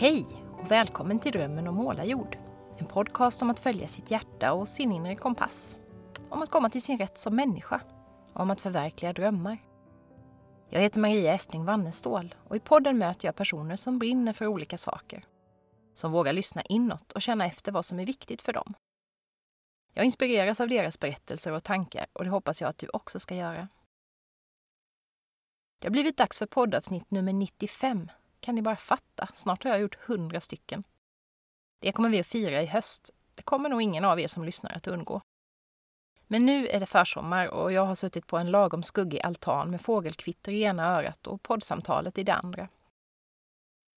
Hej och välkommen till Drömmen om målarjord. En podcast om att följa sitt hjärta och sin inre kompass. Om att komma till sin rätt som människa. Om att förverkliga drömmar. Jag heter Maria Estling Wannestål och i podden möter jag personer som brinner för olika saker. Som vågar lyssna inåt och känna efter vad som är viktigt för dem. Jag inspireras av deras berättelser och tankar och det hoppas jag att du också ska göra. Det har blivit dags för poddavsnitt nummer 95 kan ni bara fatta? Snart har jag gjort hundra stycken. Det kommer vi att fira i höst. Det kommer nog ingen av er som lyssnar att undgå. Men nu är det försommar och jag har suttit på en lagom skuggig altan med fågelkvitter i ena örat och poddsamtalet i det andra.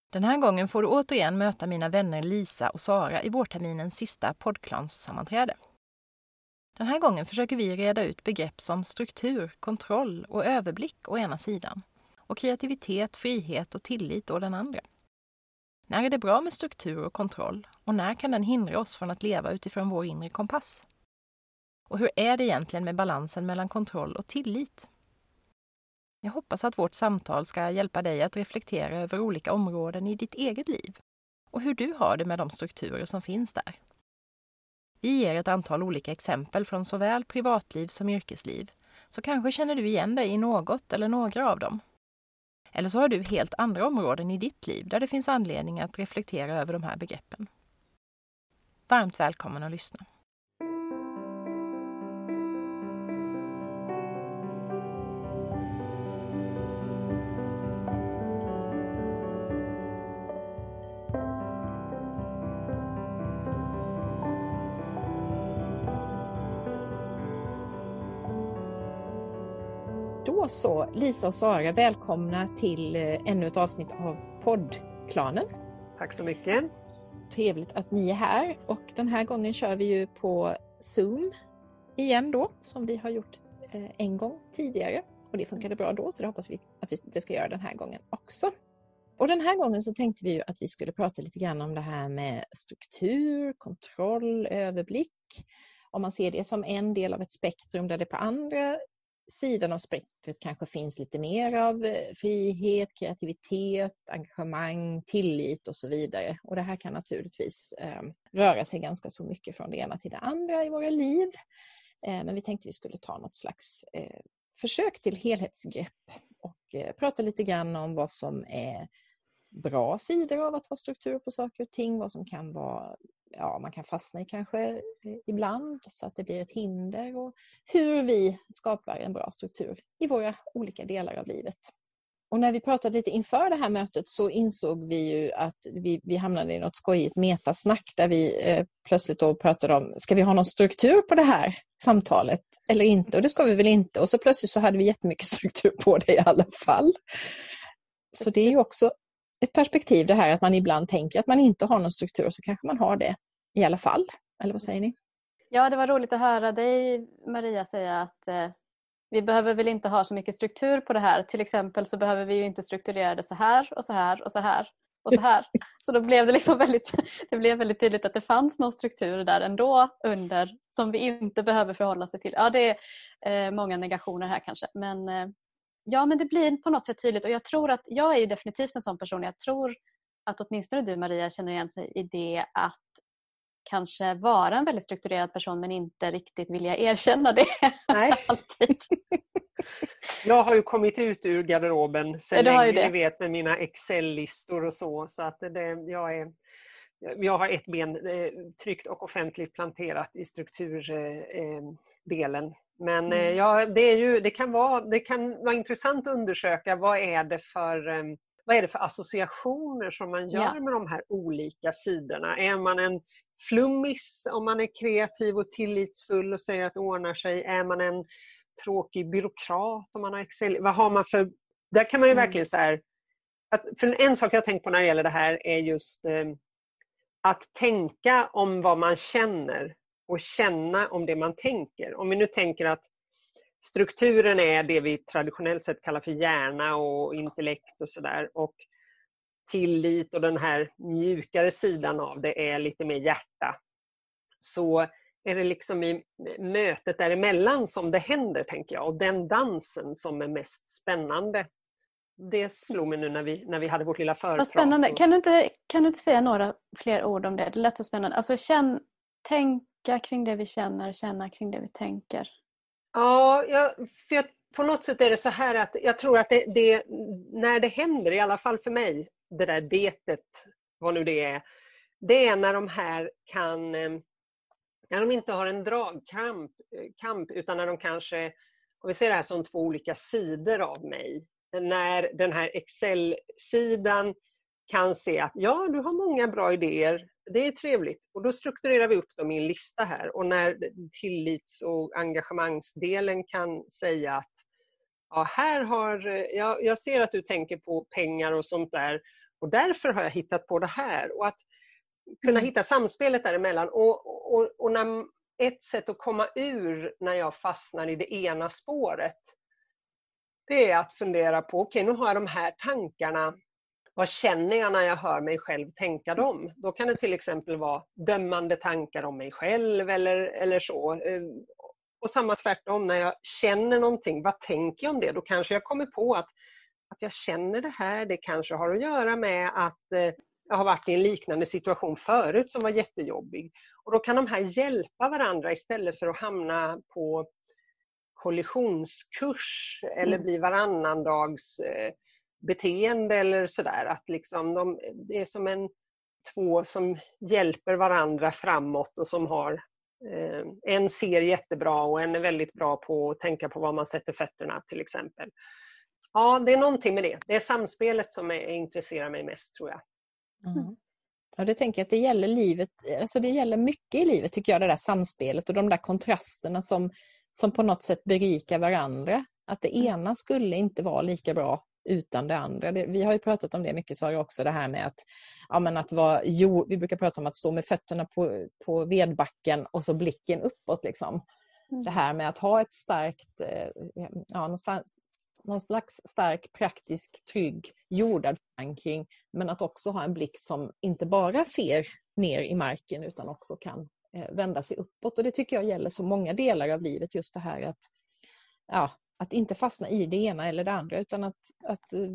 Den här gången får du återigen möta mina vänner Lisa och Sara i vårterminens sista poddklanssammanträde. Den här gången försöker vi reda ut begrepp som struktur, kontroll och överblick å ena sidan och kreativitet, frihet och tillit å den andra. När är det bra med struktur och kontroll och när kan den hindra oss från att leva utifrån vår inre kompass? Och hur är det egentligen med balansen mellan kontroll och tillit? Jag hoppas att vårt samtal ska hjälpa dig att reflektera över olika områden i ditt eget liv och hur du har det med de strukturer som finns där. Vi ger ett antal olika exempel från såväl privatliv som yrkesliv, så kanske känner du igen dig i något eller några av dem. Eller så har du helt andra områden i ditt liv där det finns anledning att reflektera över de här begreppen. Varmt välkommen att lyssna. Då så, Lisa och Sara, välkomna till eh, ännu ett avsnitt av poddklanen. Tack så mycket. Trevligt att ni är här och den här gången kör vi ju på Zoom igen då, som vi har gjort eh, en gång tidigare. Och det funkade bra då, så det hoppas vi att vi ska göra den här gången också. Och den här gången så tänkte vi ju att vi skulle prata lite grann om det här med struktur, kontroll, överblick. Om man ser det som en del av ett spektrum där det på andra sidan av spektret kanske finns lite mer av eh, frihet, kreativitet, engagemang, tillit och så vidare. Och det här kan naturligtvis eh, röra sig ganska så mycket från det ena till det andra i våra liv. Eh, men vi tänkte vi skulle ta något slags eh, försök till helhetsgrepp och eh, prata lite grann om vad som är bra sidor av att ha struktur på saker och ting, vad som kan vara ja, man kan fastna i kanske eh, ibland så att det blir ett hinder och hur vi skapar en bra struktur i våra olika delar av livet. Och när vi pratade lite inför det här mötet så insåg vi ju att vi, vi hamnade i något skojigt metasnack där vi eh, plötsligt då pratade om, ska vi ha någon struktur på det här samtalet eller inte? Och det ska vi väl inte. Och så plötsligt så hade vi jättemycket struktur på det i alla fall. Så det är ju också ett perspektiv det här att man ibland tänker att man inte har någon struktur så kanske man har det i alla fall. Eller vad säger ni? Ja, det var roligt att höra dig Maria säga att eh, vi behöver väl inte ha så mycket struktur på det här. Till exempel så behöver vi ju inte strukturera det så här och så här och så här och så här. Så då blev det liksom väldigt, det blev väldigt tydligt att det fanns någon struktur där ändå under som vi inte behöver förhålla sig till. Ja, det är eh, många negationer här kanske men eh, ja, men det blir på något sätt tydligt och jag tror att jag är ju definitivt en sån person. Jag tror att åtminstone du Maria känner igen sig i det att kanske vara en väldigt strukturerad person men inte riktigt vilja erkänna det. Nej. Alltid. Jag har ju kommit ut ur garderoben sen ja, länge, ni vet med mina Excel-listor och så. så att det, jag, är, jag har ett ben eh, tryggt och offentligt planterat i strukturdelen. Eh, men mm. Eh, ja, det, är ju, det, kan vara, det kan vara intressant att undersöka vad är det för eh, vad är det för associationer som man gör ja. med de här olika sidorna? Är man en flummis om man är kreativ och tillitsfull och säger att det ordnar sig? Är man en tråkig byråkrat om man har Excel? Vad har man för... Där kan man ju mm. verkligen så här, att, för en sak jag tänkt på när det gäller det här är just eh, att tänka om vad man känner och känna om det man tänker. Om vi nu tänker att strukturen är det vi traditionellt sett kallar för hjärna och intellekt och sådär. Och tillit och den här mjukare sidan av det är lite mer hjärta. Så är det liksom i mötet däremellan som det händer, tänker jag. Och den dansen som är mest spännande det slog mig nu när vi, när vi hade vårt lilla förprat. Vad spännande. Kan du, inte, kan du inte säga några fler ord om det? Det lät så spännande. Alltså känn, tänka kring det vi känner, känna kring det vi tänker. Ja, jag, för jag, på något sätt är det så här att jag tror att det, det, när det händer, i alla fall för mig, det där detet, vad nu det är, det är när de här kan, eh, när de inte har en dragkamp, eh, kamp, utan när de kanske, om vi ser det här som två olika sidor av mig, när den här Excel-sidan kan se att ja, du har många bra idéer, det är trevligt. Och då strukturerar vi upp dem i en lista här och när tillits och engagemangsdelen kan säga att ja, här har, jag, jag ser att du tänker på pengar och sånt där och därför har jag hittat på det här. Och att kunna mm. hitta samspelet däremellan. Och, och, och när, ett sätt att komma ur när jag fastnar i det ena spåret det är att fundera på, okej okay, nu har jag de här tankarna. Vad känner jag när jag hör mig själv tänka dem? Då kan det till exempel vara dömande tankar om mig själv eller, eller så. Ehm, och samma tvärtom, när jag känner någonting, vad tänker jag om det? Då kanske jag kommer på att, att jag känner det här, det kanske har att göra med att eh, jag har varit i en liknande situation förut som var jättejobbig. Och då kan de här hjälpa varandra istället för att hamna på kollisionskurs eller mm. bli varannandags eh, beteende eller sådär. Att liksom de, det är som en två som hjälper varandra framåt och som har eh, en ser jättebra och en är väldigt bra på att tänka på var man sätter fötterna till exempel. Ja, det är någonting med det. Det är samspelet som är, intresserar mig mest tror jag. Mm. Ja, det tänker jag att det gäller livet, alltså det gäller mycket i livet tycker jag, det där samspelet och de där kontrasterna som som på något sätt berikar varandra. Att det mm. ena skulle inte vara lika bra utan det andra. Det, vi har ju pratat om det mycket Sara också, det här med att, ja, att vara jord, vi brukar prata om att stå med fötterna på, på vedbacken och så blicken uppåt. Liksom. Mm. Det här med att ha ett starkt, eh, ja, någon, slags, någon slags stark, praktisk, trygg, jordad förankring men att också ha en blick som inte bara ser ner i marken utan också kan vända sig uppåt. Och det tycker jag gäller så många delar av livet, just det här att, ja, att inte fastna i det ena eller det andra utan att, att eh,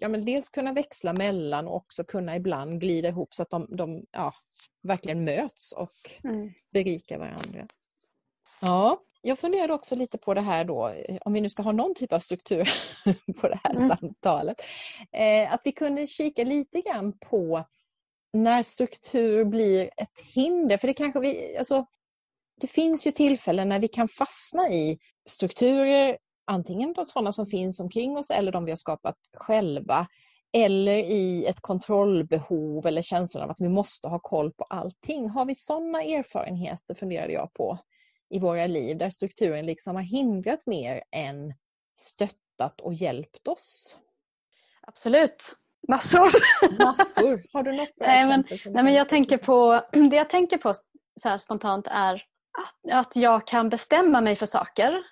ja, men dels kunna växla mellan och också kunna ibland glida ihop så att de, de ja, verkligen möts och mm. berikar varandra. Ja, jag funderade också lite på det här då, om vi nu ska ha någon typ av struktur på det här mm. samtalet. Eh, att vi kunde kika lite grann på när struktur blir ett hinder. För det kanske vi, alltså, det finns ju tillfällen när vi kan fastna i strukturer, antingen de sådana som finns omkring oss eller de vi har skapat själva. Eller i ett kontrollbehov eller känslan av att vi måste ha koll på allting. Har vi sådana erfarenheter, funderade jag på, i våra liv där strukturen liksom har hindrat mer än stöttat och hjälpt oss? Absolut. Massor! Massor! Har du något bra nej, men, nej, men jag tänker på, Det jag tänker på så spontant är att, att jag kan bestämma mig för saker.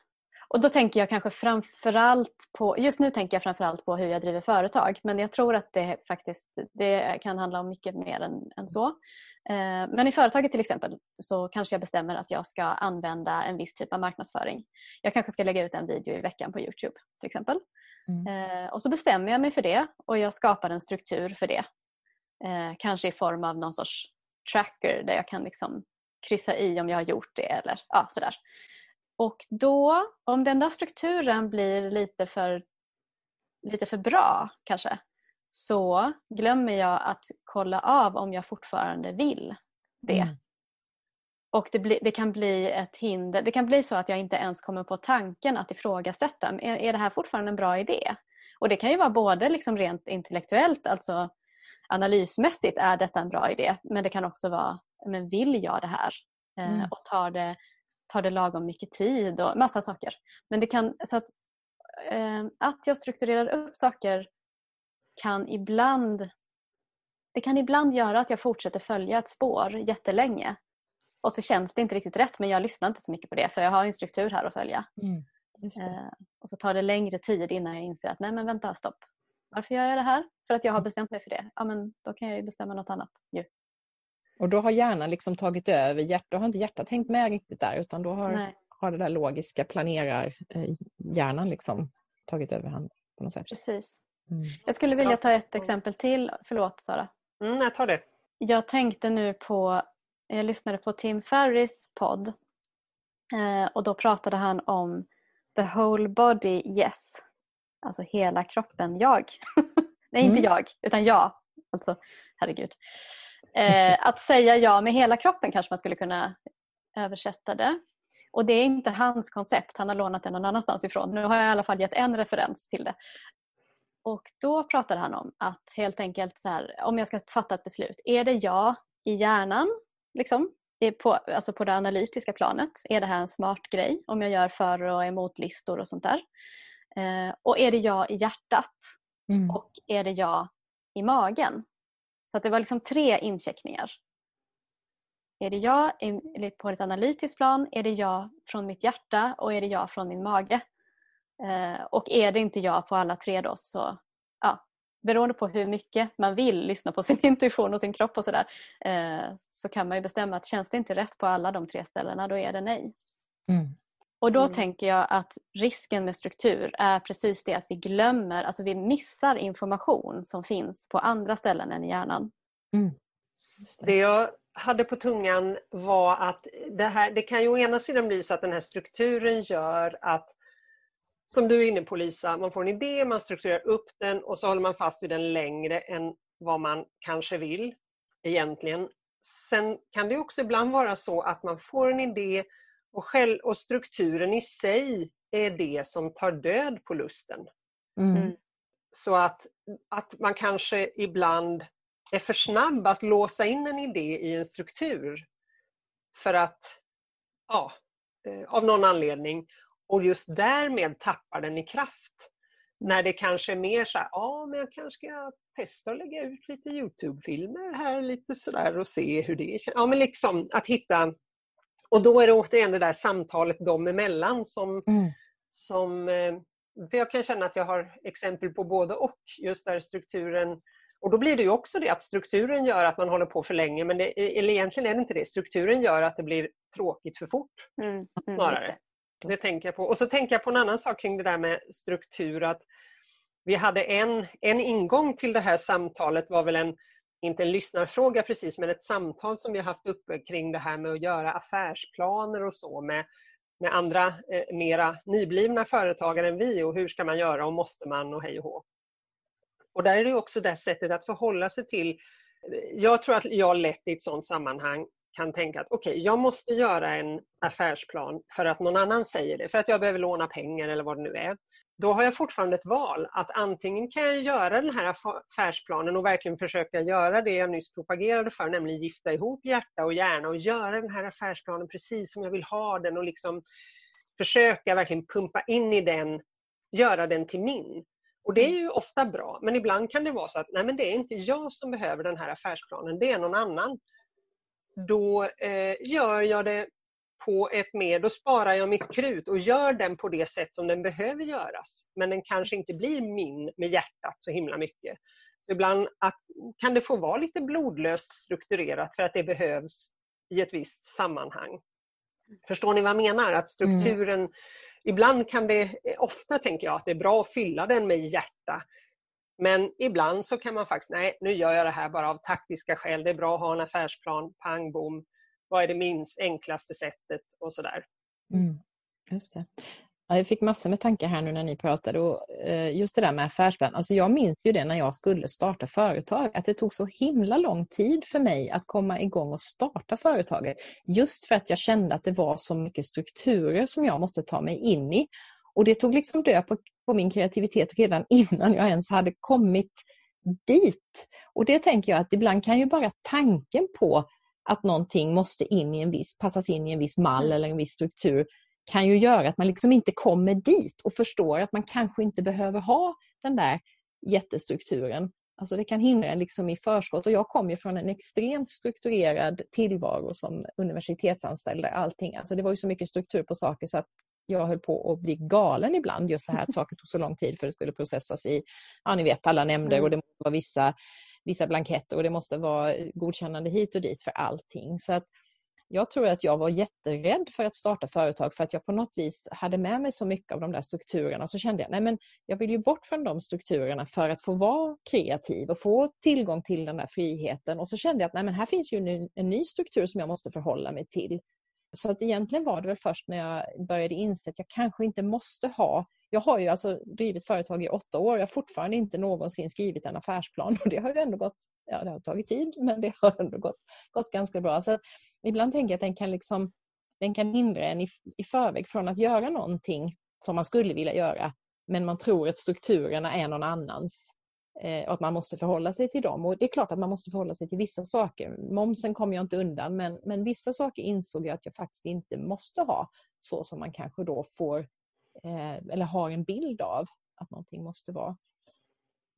Och då tänker jag kanske framförallt på, just nu tänker jag framförallt på hur jag driver företag men jag tror att det faktiskt det kan handla om mycket mer än, än så. Eh, men i företaget till exempel så kanske jag bestämmer att jag ska använda en viss typ av marknadsföring. Jag kanske ska lägga ut en video i veckan på Youtube till exempel. Mm. Eh, och så bestämmer jag mig för det och jag skapar en struktur för det. Eh, kanske i form av någon sorts tracker där jag kan liksom kryssa i om jag har gjort det eller ja, sådär. Och då, om den där strukturen blir lite för, lite för bra kanske, så glömmer jag att kolla av om jag fortfarande vill det. Mm. Och det, bli, det, kan bli ett hinder. Det kan bli så att jag inte ens kommer på tanken att ifrågasätta. Är, är det här fortfarande en bra idé? Och det kan ju vara både liksom rent intellektuellt, alltså analysmässigt är detta en bra idé. Men det kan också vara, men vill jag det här? Eh, mm. och tar det, tar det lagom mycket tid och massa saker. Men det kan, så att, eh, att jag strukturerar upp saker kan ibland det kan ibland göra att jag fortsätter följa ett spår jättelänge och så känns det inte riktigt rätt men jag lyssnar inte så mycket på det för jag har en struktur här att följa. Mm, eh, och så tar det längre tid innan jag inser att nej men vänta stopp. Varför gör jag det här? För att jag har mm. bestämt mig för det. Ja men då kan jag ju bestämma något annat ju. Och då har hjärnan liksom tagit över, hjärt, då har inte hjärtat hängt med riktigt där utan då har, har det där logiska planerar eh, hjärnan liksom tagit över hand på något sätt. Precis. Mm. Jag skulle vilja ta ett exempel till. Förlåt Sara. Mm, jag tar det. Jag tänkte nu på, jag lyssnade på Tim Ferris podd eh, och då pratade han om the whole body yes. Alltså hela kroppen jag. Nej inte mm. jag utan jag. Alltså herregud. Eh, att säga ja med hela kroppen kanske man skulle kunna översätta det. Och det är inte hans koncept, han har lånat det någon annanstans ifrån. Nu har jag i alla fall gett en referens till det. Och då pratade han om att helt enkelt så här, om jag ska fatta ett beslut, är det jag i hjärnan, liksom, på, alltså på det analytiska planet, är det här en smart grej om jag gör för och emot-listor och sånt där? Eh, och är det jag i hjärtat? Mm. Och är det jag i magen? Så det var liksom tre incheckningar. Är det jag på ett analytiskt plan? Är det jag från mitt hjärta? Och är det jag från min mage? Eh, och är det inte jag på alla tre då så beroende på hur mycket man vill lyssna på sin intuition och sin kropp och sådär eh, så kan man ju bestämma att känns det inte rätt på alla de tre ställena då är det nej. Mm. Och då mm. tänker jag att risken med struktur är precis det att vi glömmer, alltså vi missar information som finns på andra ställen än i hjärnan. Mm. Det. det jag hade på tungan var att det, här, det kan ju å ena sidan bli så att den här strukturen gör att som du är inne på Lisa, man får en idé, man strukturerar upp den och så håller man fast vid den längre än vad man kanske vill egentligen. Sen kan det också ibland vara så att man får en idé och, själv, och strukturen i sig är det som tar död på lusten. Mm. mm. Så att, att man kanske ibland är för snabb att låsa in en idé i en struktur för att, ja, eh, av någon anledning och just därmed tappar den i kraft. När det kanske är mer så här, ja men jag kanske ska testa att lägga ut lite Youtube-filmer här lite sådär och se hur det känns. Ja men liksom att hitta och då är det återigen det där samtalet dem emellan som, mm. som eh, för jag kan känna att jag har exempel på både och. Just där strukturen och då blir det ju också det att strukturen gör att man håller på för länge men det, eller egentligen är det inte det. Strukturen gör att det blir tråkigt för fort. Mm. Mm, snarare. Det. tänker jag på. Och så tänker jag på en annan sak kring det där med struktur. att Vi hade en, en ingång till det här samtalet var väl en inte en lyssnarfråga precis, men ett samtal som vi har haft uppe kring det här med att göra affärsplaner och så med, med andra eh, mera nyblivna företagare än vi och hur ska man göra och måste man och hej och hå. Och där är det också det sättet att förhålla sig till. Jag tror att jag lätt i ett sådant sammanhang kan tänka att okej, okay, jag måste göra en affärsplan för att någon annan säger det, för att jag behöver låna pengar eller vad det nu är då har jag fortfarande ett val att antingen kan jag göra den här affärsplanen och verkligen försöka göra det jag nyss propagerade för, nämligen gifta ihop hjärta och hjärna och göra den här affärsplanen precis som jag vill ha den och liksom försöka verkligen pumpa in i den, göra den till min. Och det är ju ofta bra, men ibland kan det vara så att nej men det är inte jag som behöver den här affärsplanen, det är någon annan. Då eh, gör jag det på ett mer, då sparar jag mitt krut och gör den på det sätt som den behöver göras. Men den kanske inte blir min med hjärtat så himla mycket. Så ibland att, kan det få vara lite blodlöst strukturerat för att det behövs i ett visst sammanhang. Förstår ni vad jag menar? Att strukturen, mm. ibland kan det, ofta tänker jag att det är bra att fylla den med hjärta. Men ibland så kan man faktiskt, nej nu gör jag det här bara av taktiska skäl. Det är bra att ha en affärsplan, pang bom vad är det minst enklaste sättet och sådär. Mm, just det. Ja, jag fick massor med tankar här nu när ni pratade och eh, just det där med affärsplan. Alltså jag minns ju det när jag skulle starta företag, att det tog så himla lång tid för mig att komma igång och starta företaget. Just för att jag kände att det var så mycket strukturer som jag måste ta mig in i. Och det tog liksom död på, på min kreativitet redan innan jag ens hade kommit dit. Och det tänker jag att ibland kan ju bara tanken på att någonting måste in i en viss, passas in i en viss mall mm. eller en viss struktur kan ju göra att man liksom inte kommer dit och förstår att man kanske inte behöver ha den där jättestrukturen. Alltså det kan hindra en liksom i förskott och jag kom ju från en extremt strukturerad tillvaro som universitetsanställd. Allting. Alltså det var ju så mycket struktur på saker så att jag höll på att bli galen ibland. Just det här att saker tog så lång tid för att det skulle processas i, ja ni vet alla nämnder och mm. det var vissa vissa blanketter och det måste vara godkännande hit och dit för allting. Så att jag tror att jag var jätterädd för att starta företag för att jag på något vis hade med mig så mycket av de där strukturerna. Så kände jag, nej men jag vill ju bort från de strukturerna för att få vara kreativ och få tillgång till den där friheten. Och så kände jag att nej men här finns ju en, en ny struktur som jag måste förhålla mig till. Så att egentligen var det väl först när jag började inse att jag kanske inte måste ha jag har ju alltså drivit företag i åtta år. Jag har fortfarande inte någonsin skrivit en affärsplan och det har ju ändå gått, ja det har tagit tid men det har ändå gått, gått ganska bra. Så ibland tänker jag att den kan, liksom, den kan hindra en i, i förväg från att göra någonting som man skulle vilja göra men man tror att strukturerna är någon annans eh, och att man måste förhålla sig till dem. Och Det är klart att man måste förhålla sig till vissa saker. Momsen kom jag inte undan men, men vissa saker insåg jag att jag faktiskt inte måste ha så som man kanske då får Eh, eller har en bild av att någonting måste vara.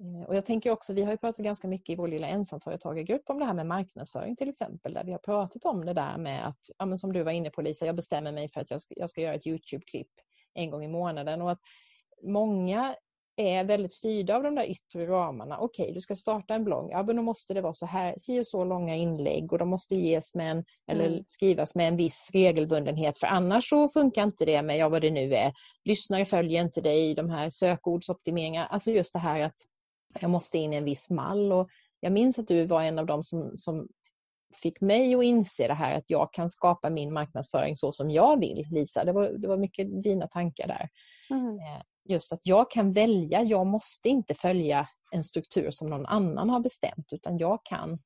Eh, och jag tänker också, vi har ju pratat ganska mycket i vår lilla ensamföretagargrupp om det här med marknadsföring till exempel, där vi har pratat om det där med att, ja, som du var inne på Lisa, jag bestämmer mig för att jag ska, jag ska göra ett Youtube-klipp en gång i månaden och att många är väldigt styrda av de där yttre ramarna. Okej, okay, du ska starta en blogg. Ja, men då måste det vara så här, si och så långa inlägg och de måste ges med en, eller mm. skrivas med en viss regelbundenhet för annars så funkar inte det med, ja vad det nu är, lyssnare följer inte dig, de här sökordsoptimeringar, alltså just det här att jag måste in i en viss mall och jag minns att du var en av dem som, som fick mig att inse det här att jag kan skapa min marknadsföring så som jag vill, Lisa. Det var, det var mycket dina tankar där. Mm. Just att jag kan välja, jag måste inte följa en struktur som någon annan har bestämt utan jag kan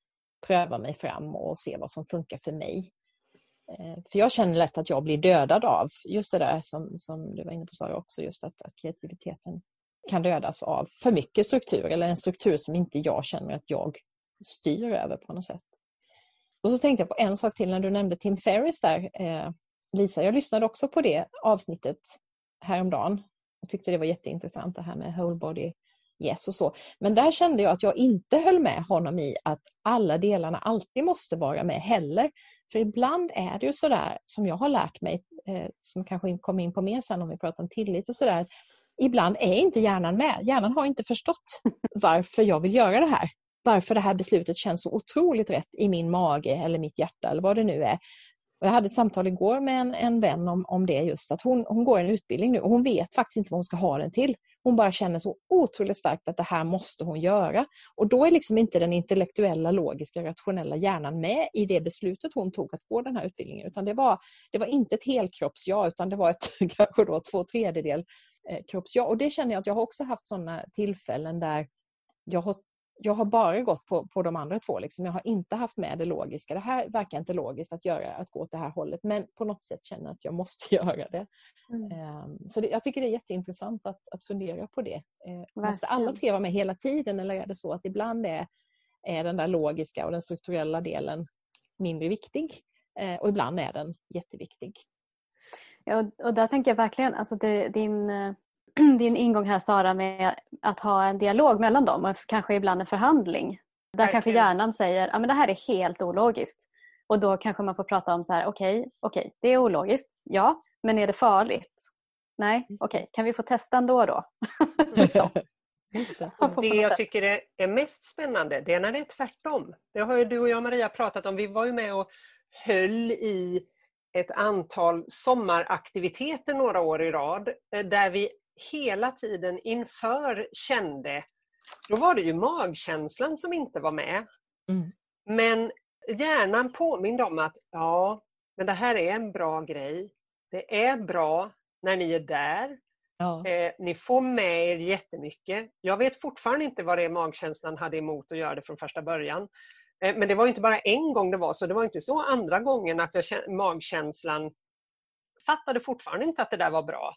pröva mig fram och se vad som funkar för mig. Eh, för jag känner lätt att jag blir dödad av just det där som, som du var inne på Sara också, just att, att kreativiteten kan dödas av för mycket struktur eller en struktur som inte jag känner att jag styr över på något sätt. Och så tänkte jag på en sak till när du nämnde Tim Ferris där, eh, Lisa. Jag lyssnade också på det avsnittet häromdagen jag tyckte det var jätteintressant det här med whole body yes och så. Men där kände jag att jag inte höll med honom i att alla delarna alltid måste vara med heller. För ibland är det ju sådär som jag har lärt mig, eh, som kanske kommer in på mer sen om vi pratar om tillit och sådär. Ibland är inte hjärnan med. Hjärnan har inte förstått varför jag vill göra det här. Varför det här beslutet känns så otroligt rätt i min mage eller mitt hjärta eller vad det nu är. Och jag hade ett samtal igår med en, en vän om, om det just att hon, hon går en utbildning nu och hon vet faktiskt inte vad hon ska ha den till. Hon bara känner så otroligt starkt att det här måste hon göra. Och då är liksom inte den intellektuella, logiska, rationella hjärnan med i det beslutet hon tog att gå den här utbildningen. Utan det var, det var inte ett helkropps-ja utan det var ett kanske då två tredjedel eh, kropps-ja. Och det känner jag att jag har också haft sådana tillfällen där jag har jag har bara gått på, på de andra två. Liksom. Jag har inte haft med det logiska. Det här verkar inte logiskt att göra, att gå åt det här hållet. Men på något sätt känner jag att jag måste göra det. Mm. Um, så det, jag tycker det är jätteintressant att, att fundera på det. Uh, måste alla tre vara med hela tiden eller är det så att ibland är, är den där logiska och den strukturella delen mindre viktig? Uh, och ibland är den jätteviktig. Ja, och där tänker jag verkligen, alltså det, din eh, din ingång här Sara med att ha en dialog mellan dem och kanske ibland en förhandling. Där Verkligen. kanske hjärnan säger att det här är helt ologiskt. Och då kanske man får prata om så här, okej, okay, okay, det är ologiskt, ja, men är det farligt? Nej, okej, okay, kan vi få testa ändå då? det jag tycker är mest spännande det är när det är tvärtom. Det har ju du och jag Maria pratat om. Vi var ju med och höll i ett antal sommaraktiviteter några år i rad eh, där vi hela tiden inför kände, då var det ju magkänslan som inte var med. Mm. Men hjärnan påminde om att ja, men det här är en bra grej. Det är bra när ni är där. Ja. Eh, ni får med er jättemycket. Jag vet fortfarande inte vad det är magkänslan hade emot att göra det från första början. Eh, men det var inte bara en gång det var så. Det var inte så andra gången att jag, magkänslan fattade fortfarande inte att det där var bra.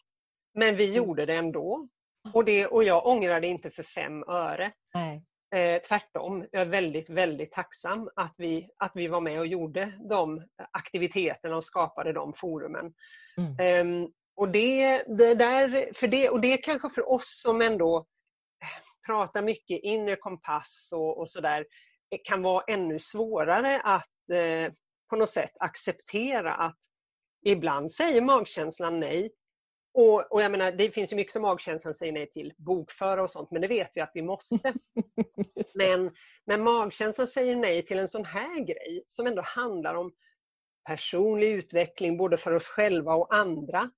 Men vi mm. gjorde det ändå. Och, det, och jag ångrar det inte för fem öre. Nej. Eh, tvärtom, jag är väldigt, väldigt tacksam att vi, att vi var med och gjorde de aktiviteterna och skapade de forumen. Mm. Eh, och, det, det där, för det, och det är kanske för oss som ändå pratar mycket inre kompass och, och sådär, kan vara ännu svårare att eh, på något sätt acceptera att ibland säger magkänslan nej och, och jag menar, det finns ju mycket som magkänslan säger nej till, bokföra och sånt, men det vet vi att vi måste. men när magkänslan säger nej till en sån här grej som ändå handlar om personlig utveckling både för oss själva och andra.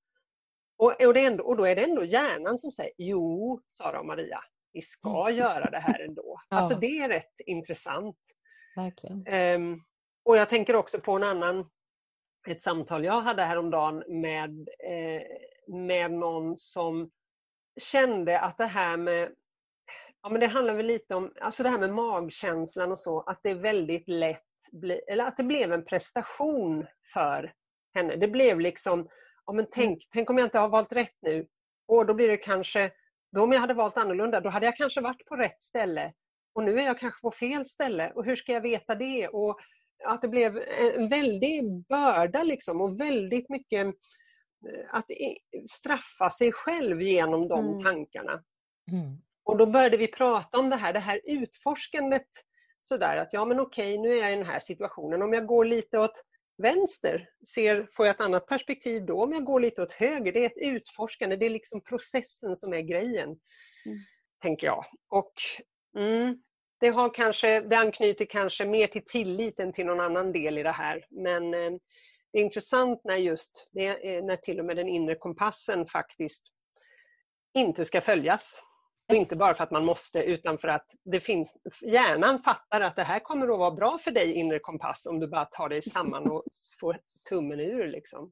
Och, och, ändå, och då är det ändå hjärnan som säger jo, Sara och Maria, vi ska mm. göra det här ändå. Ja. Alltså det är rätt intressant. Verkligen. Um, och jag tänker också på en annan, ett samtal jag hade häromdagen med, eh, med någon som kände att det här med Ja men det handlar väl lite om, alltså det här med magkänslan och så, att det är väldigt lätt, eller att det blev en prestation för henne. Det blev liksom, ja men tänk, mm. tänk om jag inte har valt rätt nu. Och då blir det kanske, då om jag hade valt annorlunda, då hade jag kanske varit på rätt ställe. Och nu är jag kanske på fel ställe och hur ska jag veta det? Och att det blev en väldig börda liksom och väldigt mycket att straffa sig själv genom de mm. tankarna. Mm. Och då började vi prata om det här, det här utforskandet sådär att ja men okej nu är jag i den här situationen. Om jag går lite åt vänster ser, får jag ett annat perspektiv då. Om jag går lite åt höger, det är ett utforskande, det är liksom processen som är grejen. Mm. Tänker jag. Och mm, det, har kanske, det anknyter kanske mer till tillit än till någon annan del i det här. Men eh, det är intressant när just det, när till och med den inre kompassen faktiskt inte ska följas. Och inte bara för att man måste utan för att det finns, hjärnan fattar att det här kommer att vara bra för dig inre kompass om du bara tar dig samman och får tummen ur. Liksom.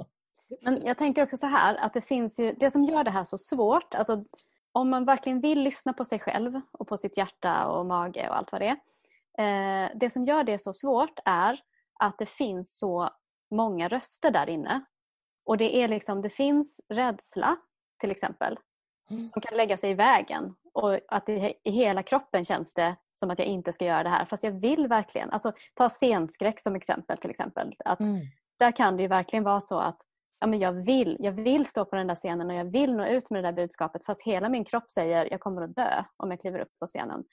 Men jag tänker också så här att det finns ju, det som gör det här så svårt, alltså om man verkligen vill lyssna på sig själv och på sitt hjärta och mage och allt vad det är. Eh, det som gör det så svårt är att det finns så många röster där inne. Och det är liksom, det finns rädsla till exempel mm. som kan lägga sig i vägen och att det, i hela kroppen känns det som att jag inte ska göra det här fast jag vill verkligen. Alltså ta scenskräck som exempel till exempel. Att mm. Där kan det ju verkligen vara så att ja, men jag, vill, jag vill stå på den där scenen och jag vill nå ut med det där budskapet fast hela min kropp säger jag kommer att dö om jag kliver upp på scenen.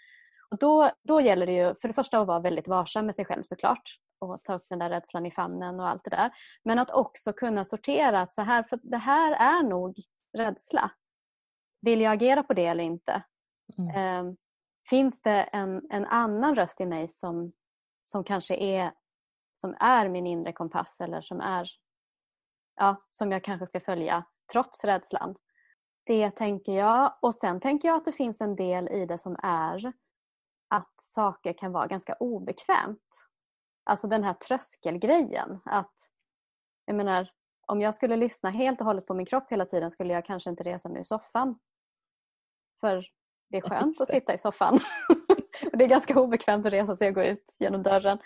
Och då, då gäller det ju för det första att vara väldigt varsam med sig själv såklart och ta upp den där rädslan i famnen och allt det där. Men att också kunna sortera att så här, för det här är nog rädsla. Vill jag agera på det eller inte? Mm. Eh, finns det en, en annan röst i mig som, som kanske är, som är min inre kompass eller som är ja, som jag kanske ska följa trots rädslan. Det tänker jag. Och sen tänker jag att det finns en del i det som är att saker kan vara ganska obekvämt. Alltså den här tröskelgrejen. Att, jag menar, om jag skulle lyssna helt och hållet på min kropp hela tiden skulle jag kanske inte resa mig ur soffan. För det är skönt att sitta i soffan. och det är ganska obekvämt att resa sig och gå ut genom dörren.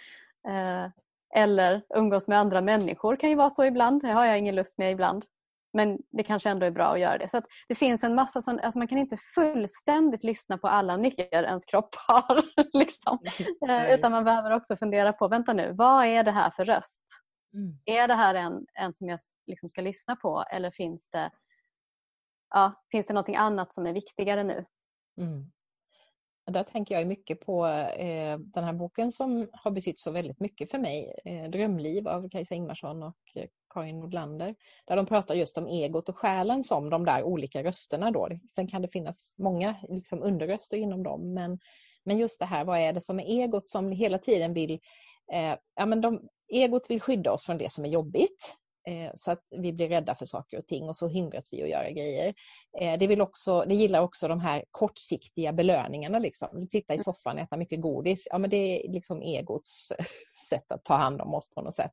Eh, eller umgås med andra människor kan ju vara så ibland. Det har jag ingen lust med ibland. Men det kanske ändå är bra att göra det. Så Det finns en massa sån, alltså man kan inte fullständigt lyssna på alla nycker ens kropp har. liksom. Eh, utan man behöver också fundera på, vänta nu, vad är det här för röst? Mm. Är det här en, en som jag liksom ska lyssna på eller finns det, ja, finns det något annat som är viktigare nu? Mm. Där tänker jag mycket på eh, den här boken som har betytt så väldigt mycket för mig. Eh, Drömliv av Kajsa Ingmarsson och eh, Karin Nordlander. Där de pratar just om egot och själen som de där olika rösterna. Då. Sen kan det finnas många liksom, underröster inom dem. Men, men just det här, vad är det som är egot som hela tiden vill... Eh, ja, men de, egot vill skydda oss från det som är jobbigt. Eh, så att vi blir rädda för saker och ting och så hindras vi att göra grejer. Eh, det, vill också, det gillar också de här kortsiktiga belöningarna. Liksom. Sitta i mm. soffan och äta mycket godis. Ja, men det är liksom egots sätt att ta hand om oss på något sätt.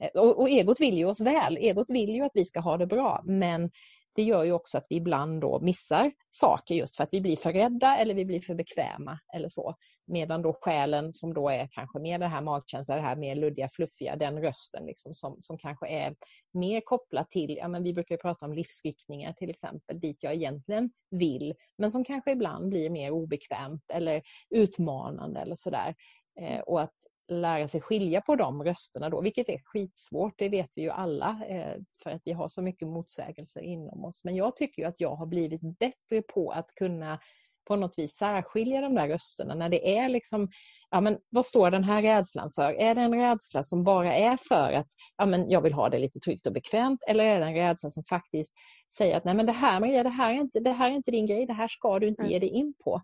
Eh, och, och egot vill ju oss väl. Egot vill ju att vi ska ha det bra. Men det gör ju också att vi ibland då missar saker just för att vi blir för rädda eller vi blir för bekväma eller så. Medan då själen som då är kanske mer det här magkänslan, det här mer luddiga, fluffiga, den rösten liksom som, som kanske är mer kopplat till, ja men vi brukar prata om livsriktningar till exempel, dit jag egentligen vill, men som kanske ibland blir mer obekvämt eller utmanande eller sådär. Eh, och att lära sig skilja på de rösterna då, vilket är skitsvårt, det vet vi ju alla, eh, för att vi har så mycket motsägelser inom oss. Men jag tycker att jag har blivit bättre på att kunna på något vis särskilja de där rösterna när det är liksom, ja men vad står den här rädslan för? Är det en rädsla som bara är för att ja men jag vill ha det lite tryggt och bekvämt eller är det en rädsla som faktiskt säger att nej men det här Maria, det här är inte, det här är inte din grej, det här ska du inte mm. ge dig in på.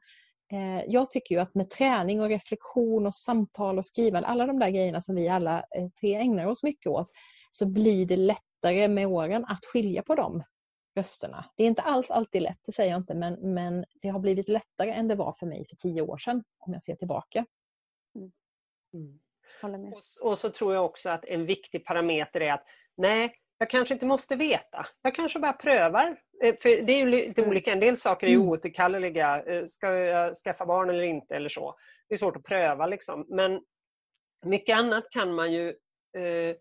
Eh, jag tycker ju att med träning och reflektion och samtal och skrivande, alla de där grejerna som vi alla eh, tre ägnar oss mycket åt, så blir det lättare med åren att skilja på de rösterna. Det är inte alls alltid lätt, det säger jag inte, men, men det har blivit lättare än det var för mig för tio år sedan, om jag ser tillbaka. Mm. Mm. Och, och, så tror jag också att en viktig parameter är att nej, jag kanske inte måste veta. Jag kanske bara prövar. Eh, för det är ju lite mm. olika. En del saker är mm. oåterkalleliga. Eh, ska jag skaffa barn eller inte eller så. Det är svårt att pröva liksom. Men mycket annat kan man ju eh,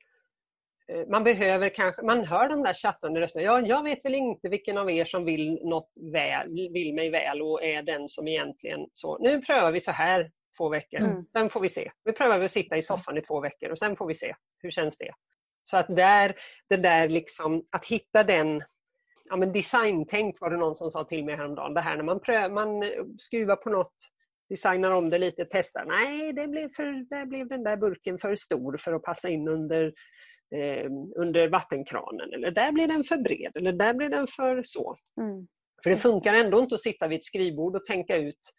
man behöver kanske, man hör de där chattande rösterna. Ja, jag vet väl inte vilken av er som vill något väl, vill mig väl och är den som egentligen så. Nu prövar vi så här två veckor, mm. sen får vi se. Nu prövar vi att sitta i soffan i två veckor och sen får vi se. Hur känns det? Så att där, det där liksom, att hitta den ja, men designtänk var det någon som sa till mig häromdagen. Det här när man, prövar, man skruvar på något, designar om det lite, testar. Nej, det blev, för, det blev den där burken för stor för att passa in under eh, under vattenkranen eller där blir den för bred eller där blir den för så. Mm. För det funkar ändå inte att sitta vid ett skrivbord och tänka ut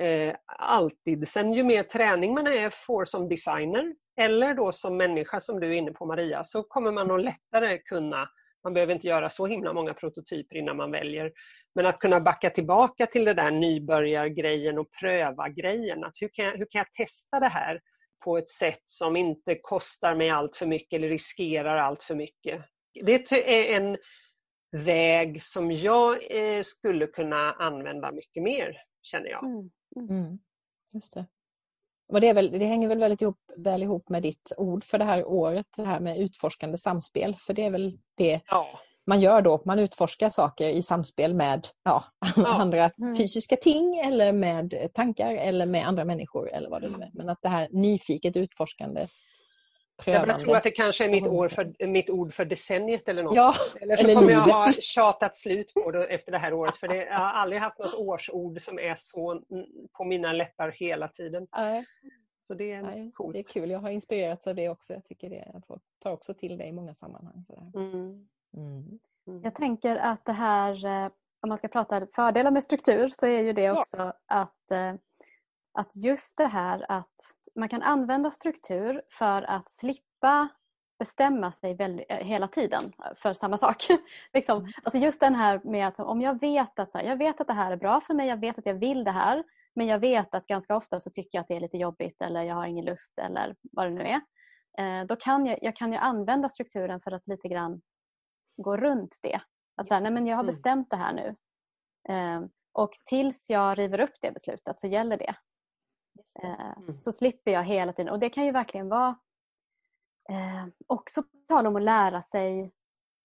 eh, alltid. Sen ju mer träning man är, får som designer eller då som människa som du är inne på Maria så kommer man att lättare kunna man behöver inte göra så himla många prototyper innan man väljer. Men att kunna backa tillbaka till det där nybörjargrejen och pröva grejen. Att hur, kan jag, hur kan jag testa det här? på ett sätt som inte kostar mig allt för mycket eller riskerar allt för mycket. Det är en väg som jag eh, skulle kunna använda mycket mer, känner jag. Mm. Mm. mm. Just det. Och det, väl, det, hänger väl väldigt ihop, väl ihop med ditt ord för det här året, det här med utforskande samspel. För det är väl det ja man gör då. Man utforskar saker i samspel med ja, ja. andra mm. fysiska ting eller med tankar eller med andra människor eller vad det nu är. Men att det här nyfiket utforskande Prövande. Jag tror att det kanske är mitt, år för, mitt ord för decenniet eller något. Ja, eller så eller kommer livet. jag ha tjatat slut på det efter det här året. För det, jag har aldrig haft något årsord som är så på mina läppar hela tiden. Nej. Så det är Nej, coolt. Det är kul. Jag har inspirerats av det också. Jag tycker det. Jag tar också till det i många sammanhang. Mm. Mm. mm. Jag tänker att det här, eh, om man ska prata fördelar med struktur, så är ju det också ja. att, eh, att just det här att man kan använda struktur för att slippa bestämma sig väldigt, eh, hela tiden för samma sak. liksom. Mm. alltså just den här med att om jag vet att, så här, jag vet att det här är bra för mig, jag vet att jag vill det här men jag vet att ganska ofta så tycker jag att det är lite jobbigt eller jag har ingen lust eller vad det nu är. då kan jag, jag kan ju använda strukturen för att lite grann gå runt det. Att säga, nej men jag har mm. bestämt det här nu. Eh, och tills jag river upp det beslutet så gäller det. Eh, mm. Så slipper jag hela tiden. Och det kan ju verkligen vara eh, också tala om att lära sig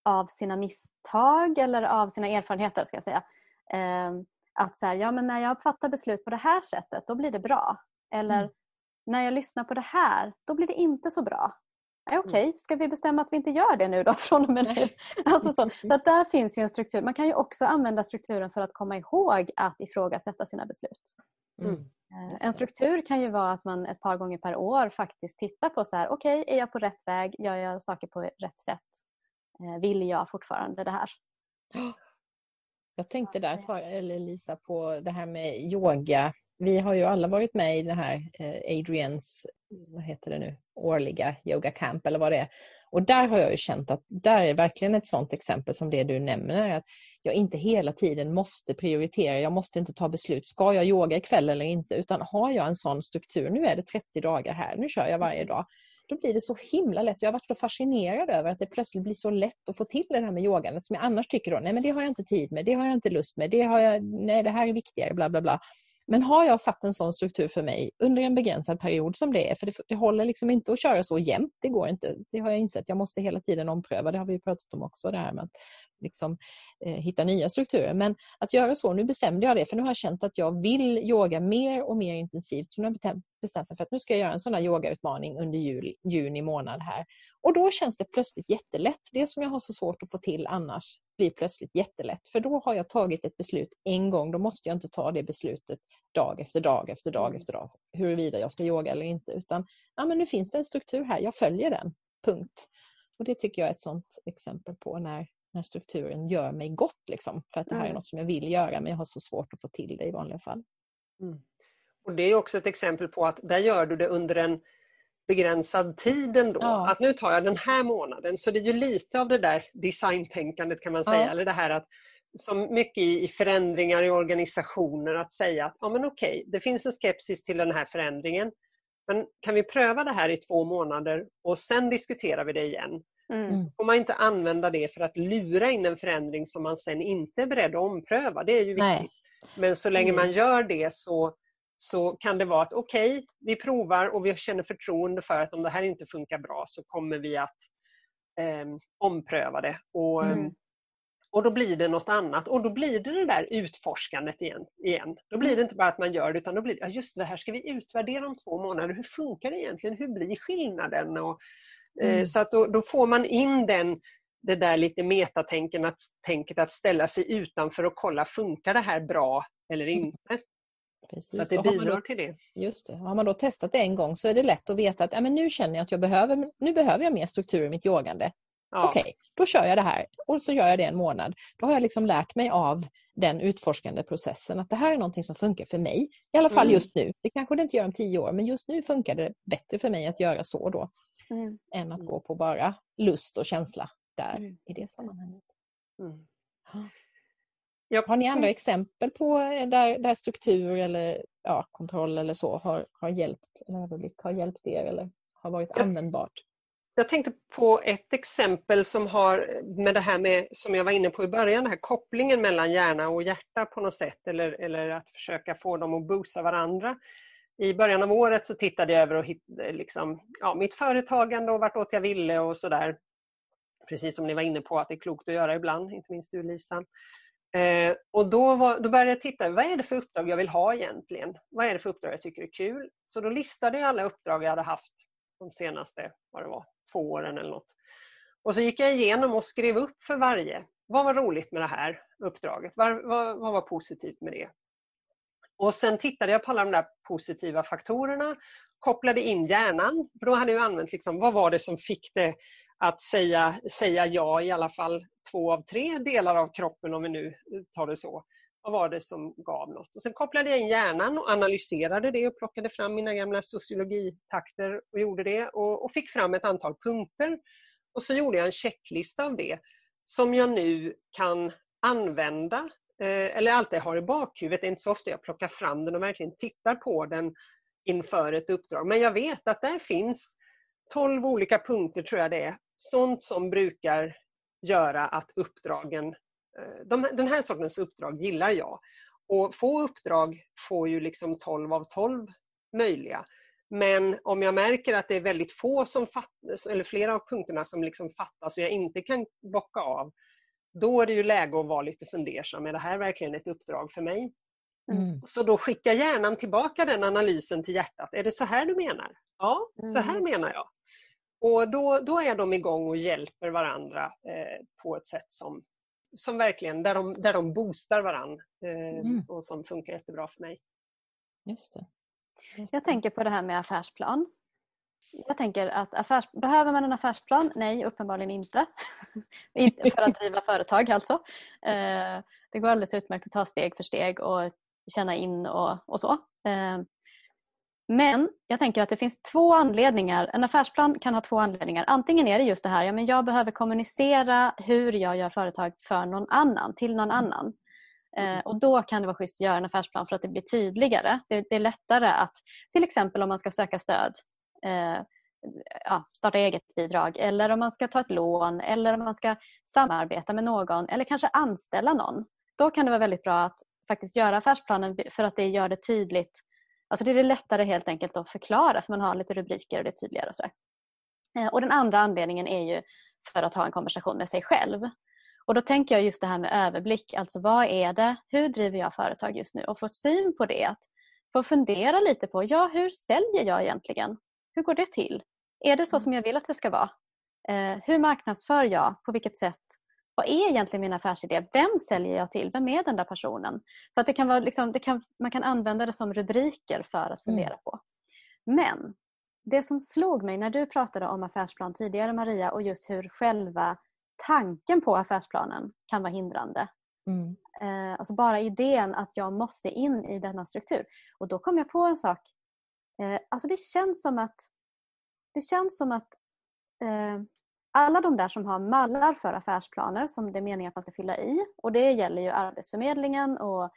av sina misstag eller av sina erfarenheter ska jag säga. Eh, att så här, ja men när jag fattar beslut på det här sättet då blir det bra. Eller mm. när jag lyssnar på det här då blir det inte så bra. Okej, okay, mm. ska vi bestämma att vi inte gör det nu då från och med nu? Alltså så så att där finns ju en struktur. Man kan ju också använda strukturen för att komma ihåg att ifrågasätta sina beslut. Mm. Eh, en struktur kan ju vara att man ett par gånger per år faktiskt tittar på så här, okej, okay, är jag på rätt väg? Gör jag saker på rätt sätt? Eh, vill jag fortfarande det här? Jag tänkte där, eller Lisa, på det här med yoga vi har ju alla varit med i den här eh, Adrians, vad heter det nu, årliga yoga camp eller vad det är. Och där har jag ju känt att där är verkligen ett sådant exempel som det du nämner. Att jag inte hela tiden måste prioritera, jag måste inte ta beslut. Ska jag yoga ikväll eller inte? Utan har jag en sån struktur, nu är det 30 dagar här, nu kör jag varje dag. Då blir det så himla lätt. Jag har varit så fascinerad över att det plötsligt blir så lätt att få till det här med yogandet som jag annars tycker då, nej men det har jag inte tid med, det har jag inte lust med, det har jag, nej det här är viktigare, bla bla bla. Men har jag satt en sån struktur för mig under en begränsad period som det är, för det, det håller liksom inte att köra så jämt, det går inte. Det har jag insett, jag måste hela tiden ompröva, det har vi pratat om också, det här med att liksom, eh, hitta nya strukturer. Men att göra så, nu bestämde jag det, för nu har jag känt att jag vill yoga mer och mer intensivt. Så nu har jag bestämt mig för att nu ska jag göra en sån här yogautmaning under jul, juni månad här. Och då känns det plötsligt jättelätt. Det som jag har så svårt att få till annars blir plötsligt jättelätt. För då har jag tagit ett beslut en gång, då måste jag inte ta det beslutet dag efter dag efter dag mm. efter dag huruvida jag ska yoga eller inte. Utan ja, men nu finns det en struktur här, jag följer den. Punkt. Och Det tycker jag är ett sånt exempel på när, när strukturen gör mig gott. Liksom, för att det här är något som jag vill göra men jag har så svårt att få till det i vanliga fall. Mm. Och Det är också ett exempel på att där gör du det under en begränsad tid ändå. Ja. Att nu tar jag den här månaden. Så det är ju lite av det där designtänkandet kan man säga. Ja. Eller det här att som mycket i förändringar i organisationer att säga att ja, men okej, det finns en skepsis till den här förändringen. Men kan vi pröva det här i två månader och sen diskuterar vi det igen. Mm. mm. får man inte använda det för att lura in en förändring som man sen inte är beredd att ompröva. Det är ju viktigt. Nej. Men så länge man mm. gör det så, så kan det vara att okej, okay, vi provar och vi känner förtroende för att om det här inte funkar bra så kommer vi att eh, ompröva det. Och, mm. och då blir det något annat och då blir det det där utforskandet igen. igen. Då blir det inte bara att man gör det utan då blir det, ja just det här ska vi utvärdera om två månader. Hur funkar det egentligen? Hur blir skillnaden? Och, mm. Så att då, då, får man in den det där lite metatänket att, tänket att ställa sig utanför och kolla, funkar det här bra eller mm. inte? Precis. Så att det bidrar då, till det. Just det. Har man då testat det en gång så är det lätt att veta att ja, men nu känner jag att jag behöver, nu behöver jag mer struktur i mitt yogande. Ja. Okej, okay, då kör jag det här och så gör jag det en månad. Då har jag liksom lärt mig av den utforskande processen att det här är någonting som funkar för mig. I alla fall mm. just nu. Det kanske det inte gör om tio år men just nu funkar det bättre för mig att göra så då. Mm. Än att gå på bara lust och känsla där mm. i det sammanhanget. Mm. Har ni andra exempel på eh, där, där struktur eller ja, kontroll eller så har, har hjälpt, eller överblick har hjälpt er eller har varit jag, användbart? Jag tänkte på ett exempel som har med det här med, som jag var inne på i början, den här kopplingen mellan hjärna och hjärta på något sätt eller, eller att försöka få dem att boosta varandra. I början av året så tittade jag över och hit, liksom, ja, mitt företagande och vartåt jag ville och sådär precis som ni var inne på att det är klokt att göra ibland, inte minst du Lisa. Eh, och då, var, då började jag titta, vad är det för uppdrag jag vill ha egentligen? Vad är det för uppdrag jag tycker är kul? Så då listade jag alla uppdrag jag hade haft de senaste, vad det var, två åren eller något. Och så gick jag igenom och skrev upp för varje. Vad var roligt med det här uppdraget? Vad, vad, vad var positivt med det? Och sen tittade jag på alla de där positiva faktorerna, kopplade in hjärnan, för då hade jag använt liksom, vad var det som fick det att säga, säga ja i alla fall två av tre delar av kroppen om vi nu tar det så. Vad var det som gav något? Och sen kopplade jag in hjärnan och analyserade det och plockade fram mina gamla sociologitakter och gjorde det och, och fick fram ett antal punkter. Och så gjorde jag en checklista av det som jag nu kan använda Eh, eller alltid har i bakhuvudet. Det är inte så ofta jag plockar fram den och verkligen tittar på den inför ett uppdrag. Men jag vet att där finns 12 olika punkter tror jag det är sånt som brukar göra att uppdragen, eh, de, den här sortens uppdrag gillar jag. Och få uppdrag får ju liksom 12 av 12 möjliga. Men om jag märker att det är väldigt få som fattas, eller flera av punkterna som liksom fattas och jag inte kan bocka av, då är det ju läge att vara lite fundersam. Är det här verkligen ett uppdrag för mig? Mm. Så då skickar hjärnan tillbaka den analysen till hjärtat. Är det så här du menar? Ja, så här mm. menar jag. Och då, då är de igång och hjälper varandra eh, på ett sätt som, som verkligen, där de, där de boostar varandra eh, mm. och som funkar jättebra för mig. Just det. Just Jag tänker på det här med affärsplan. Jag tänker att affärs, behöver man en affärsplan? Nej, uppenbarligen inte. inte för att driva företag alltså. Eh, det går alldeles utmärkt att ta steg för steg och känna in och, och så. Eh, men jag tänker att det finns två anledningar. En affärsplan kan ha två anledningar. Antingen är det just det här, ja, men jag behöver kommunicera hur jag gör företag för någon annan, till någon annan. Eh, och då kan det vara schysst att göra en affärsplan för att det blir tydligare. Det, det är lättare att till exempel om man ska söka stöd, eh, ja, starta eget bidrag eller om man ska ta ett lån eller om man ska samarbeta med någon eller kanske anställa någon. Då kan det vara väldigt bra att faktiskt göra affärsplanen för att det gör det tydligt Alltså det är lättare helt enkelt att förklara för man har lite rubriker och det är tydligare. Och, så eh, och Den andra anledningen är ju för att ha en konversation med sig själv. Och Då tänker jag just det här med överblick. Alltså vad är det? Hur driver jag företag just nu? Och få syn på det. Att få fundera lite på, ja hur säljer jag egentligen? Hur går det till? Är det så mm. som jag vill att det ska vara? Eh, hur marknadsför jag? På vilket sätt? vad är egentligen min affärsidé? Vem säljer jag till? Vem är den där personen? Så att det kan vara, liksom, det kan, man kan använda det som rubriker för att fundera mm. på. Men det som slog mig när du pratade om affärsplan tidigare Maria och just hur själva tanken på affärsplanen kan vara hindrande. Mm. Eh, alltså bara idén att jag måste in i denna struktur. Och då kom jag på en sak. Eh, alltså det känns som att det känns som att eh, alla de där som har mallar för affärsplaner som det är meningen att man ska fylla i och det gäller ju Arbetsförmedlingen och eh,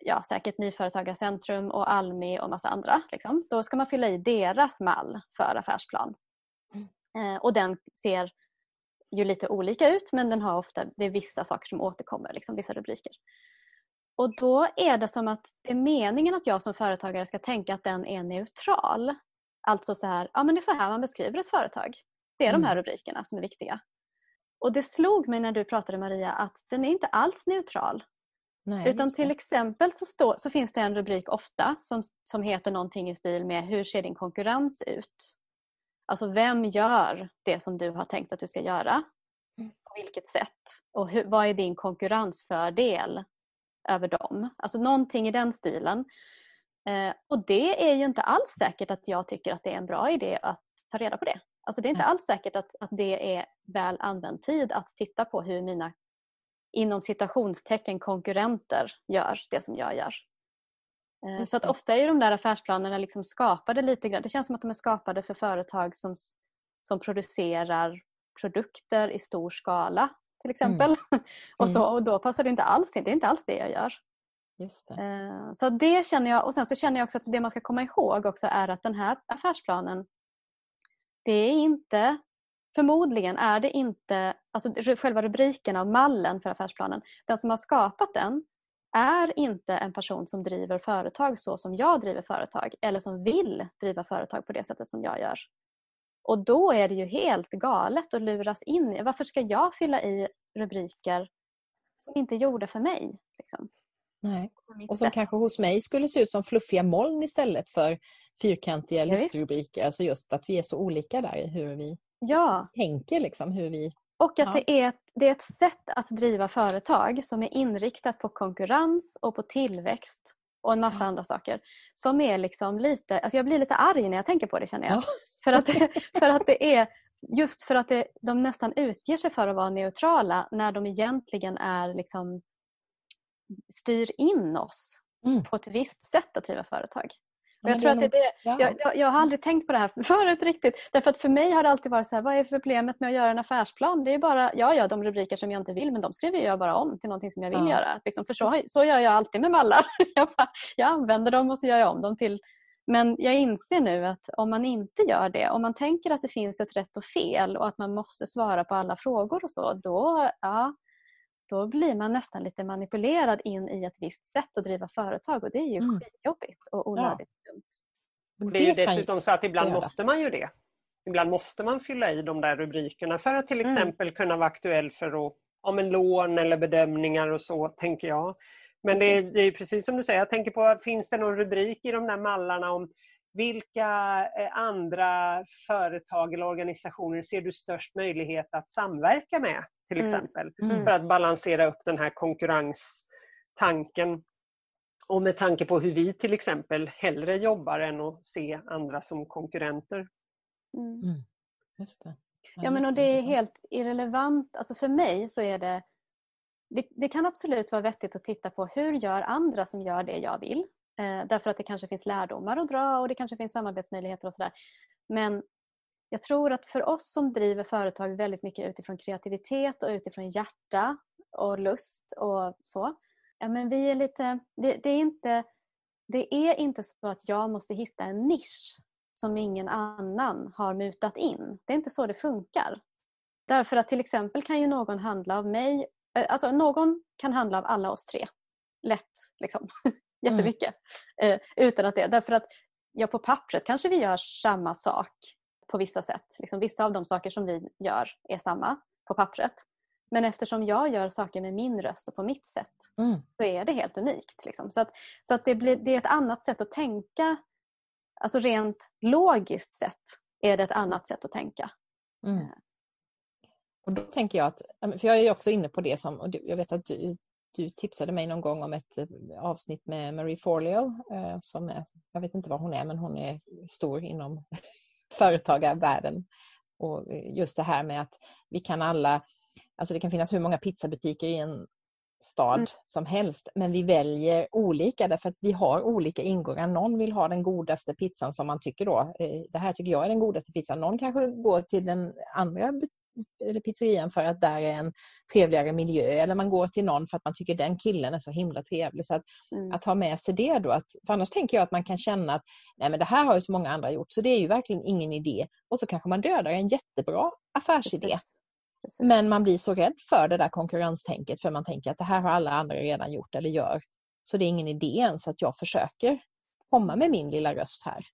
ja, säkert Nyföretagarcentrum och Almi och massa andra. Liksom. Då ska man fylla i deras mall för affärsplan. Mm. Eh, och den ser ju lite olika ut men den har ofta, det är vissa saker som återkommer, liksom, vissa rubriker. Och då är det som att det är meningen att jag som företagare ska tänka att den är neutral. Alltså så här, ja men det är så här man beskriver ett företag. Det är mm. de här rubrikerna som är viktiga. Och det slog mig när du pratade Maria att den är inte alls neutral. Nej, Utan till exempel så, står, så finns det en rubrik ofta som, som heter någonting i stil med Hur ser din konkurrens ut? Alltså vem gör det som du har tänkt att du ska göra? Mm. På vilket sätt? Och hur, vad är din konkurrensfördel över dem? Alltså någonting i den stilen. Eh, och det är ju inte alls säkert att jag tycker att det är en bra idé att ta reda på det. Alltså det är inte alls säkert att, att det är väl använd tid att titta på hur mina inom citationstecken konkurrenter gör det som jag gör. Eh, så att ofta är de där affärsplanerna liksom skapade lite grann, det känns som att de är skapade för företag som, som producerar produkter i stor skala till mm. exempel. Mm. och, så, och då passar det inte alls in, det är inte alls det jag gör. Just det. Eh, så det känner jag och sen så känner jag också att det man ska komma ihåg också är att den här affärsplanen det är inte, förmodligen är det inte, alltså själva rubriken av mallen för affärsplanen, den som har skapat den är inte en person som driver företag så som jag driver företag eller som vill driva företag på det sättet som jag gör. Och då är det ju helt galet att luras in i, varför ska jag fylla i rubriker som inte är gjorda för mig? Liksom? Nej. Och som kanske hos mig skulle se ut som fluffiga moln istället för fyrkantiga listrubriker. Alltså just att vi är så olika där i hur vi ja. tänker. Liksom, hur vi... Och att ja. det, är ett, det är ett sätt att driva företag som är inriktat på konkurrens och på tillväxt och en massa ja. andra saker. Som är liksom lite, alltså jag blir lite arg när jag tänker på det känner jag. För, att, för att det är just för att det, de nästan utger sig för att vara neutrala när de egentligen är liksom styr in oss mm. på ett visst sätt att driva företag. Och jag, tror att det det. Jag, jag, jag, har aldrig tänkt på det här förut riktigt. Därför att för mig har det alltid varit så här, vad är problemet med att göra en affärsplan? Det är bara, ja, ja, de rubriker som jag inte vill, men de skriver jag bara om till någonting som jag vill ja. göra. Liksom, för så, så gör jag alltid med mallar. jag, bara, jag använder dem och så gör jag om dem till men jag inser nu att om man inte gör det, om man tänker att det finns ett rätt och fel och att man måste svara på alla frågor och så, då, ja, då blir man nästan lite manipulerad in i ett visst sätt att driva företag och det är ju mm. skitjobbigt och onödigt ja. dumt. Det är ju dessutom så att ibland måste man ju det. Ibland måste man fylla i de där rubrikerna för att till mm. exempel mm. kunna vara aktuell för att, om en lån eller bedömningar och så, tänker jag. Men det är, det är precis som du säger, jag tänker på, finns det någon rubrik i de där mallarna om vilka eh, andra företag eller organisationer ser du störst möjlighet att samverka med? till mm. exempel. Mm. För att balansera upp den här konkurrenstanken. Och med tanke på hur vi till exempel hellre jobbar än att se andra som konkurrenter. Mm. mm. Just det. Ja, men och det är helt irrelevant. Alltså för mig så är det, det, det kan absolut vara vettigt att titta på hur gör andra som gör det jag vill. Eh, därför att det kanske finns lärdomar att dra och det kanske finns samarbetsmöjligheter och sådär. Men jag tror att för oss som driver företag väldigt mycket utifrån kreativitet och utifrån hjärta och lust och så. Ja, men vi är lite, det, är inte, det är inte så att jag måste hitta en nisch som ingen annan har mutat in. Det är inte så det funkar. Därför att till exempel kan ju någon handla av mig, alltså någon kan handla av alla oss tre. Lätt liksom. Jättemycket. Mm. utan att det, därför att ja, på pappret kanske vi gör samma sak på vissa sätt. Liksom, vissa av de saker som vi gör är samma på pappret. Men eftersom jag gör saker med min röst och på mitt sätt mm. så är det helt unikt. Liksom. Så, att, så att det, blir, det är ett annat sätt att tänka. Alltså rent logiskt sett är det ett annat sätt att tänka. Mm. Eh. Och då tänker jag att, för jag är också inne på det som, och jag vet att du, du tipsade mig någon gång om ett eh, avsnitt med Marie Forleo eh, som är, jag vet inte vad hon är men hon är stor inom företagarvärlden. Och just det här med att vi kan alla, alltså det kan finnas hur många pizzabutiker i en stad mm. som helst. Men vi väljer olika därför att vi har olika ingångar. Någon vill ha den godaste pizzan som man tycker då. Eh, det här tycker jag är den godaste pizzan. Någon kanske går till den andra eller pizzerian för att där är en trevligare miljö eller man går till någon för att man tycker den killen är så himla trevlig. Så att, mm. att ha med sig det då, att, för annars tänker jag att man kan känna att nej men det här har ju så många andra gjort så det är ju verkligen ingen idé. Och så kanske man dödar en jättebra affärsidé. Precis. Men man blir så rädd för det där konkurrenstänket för man tänker att det här har alla andra redan gjort eller gör. Så det är ingen idé ens att jag försöker komma med min lilla röst här.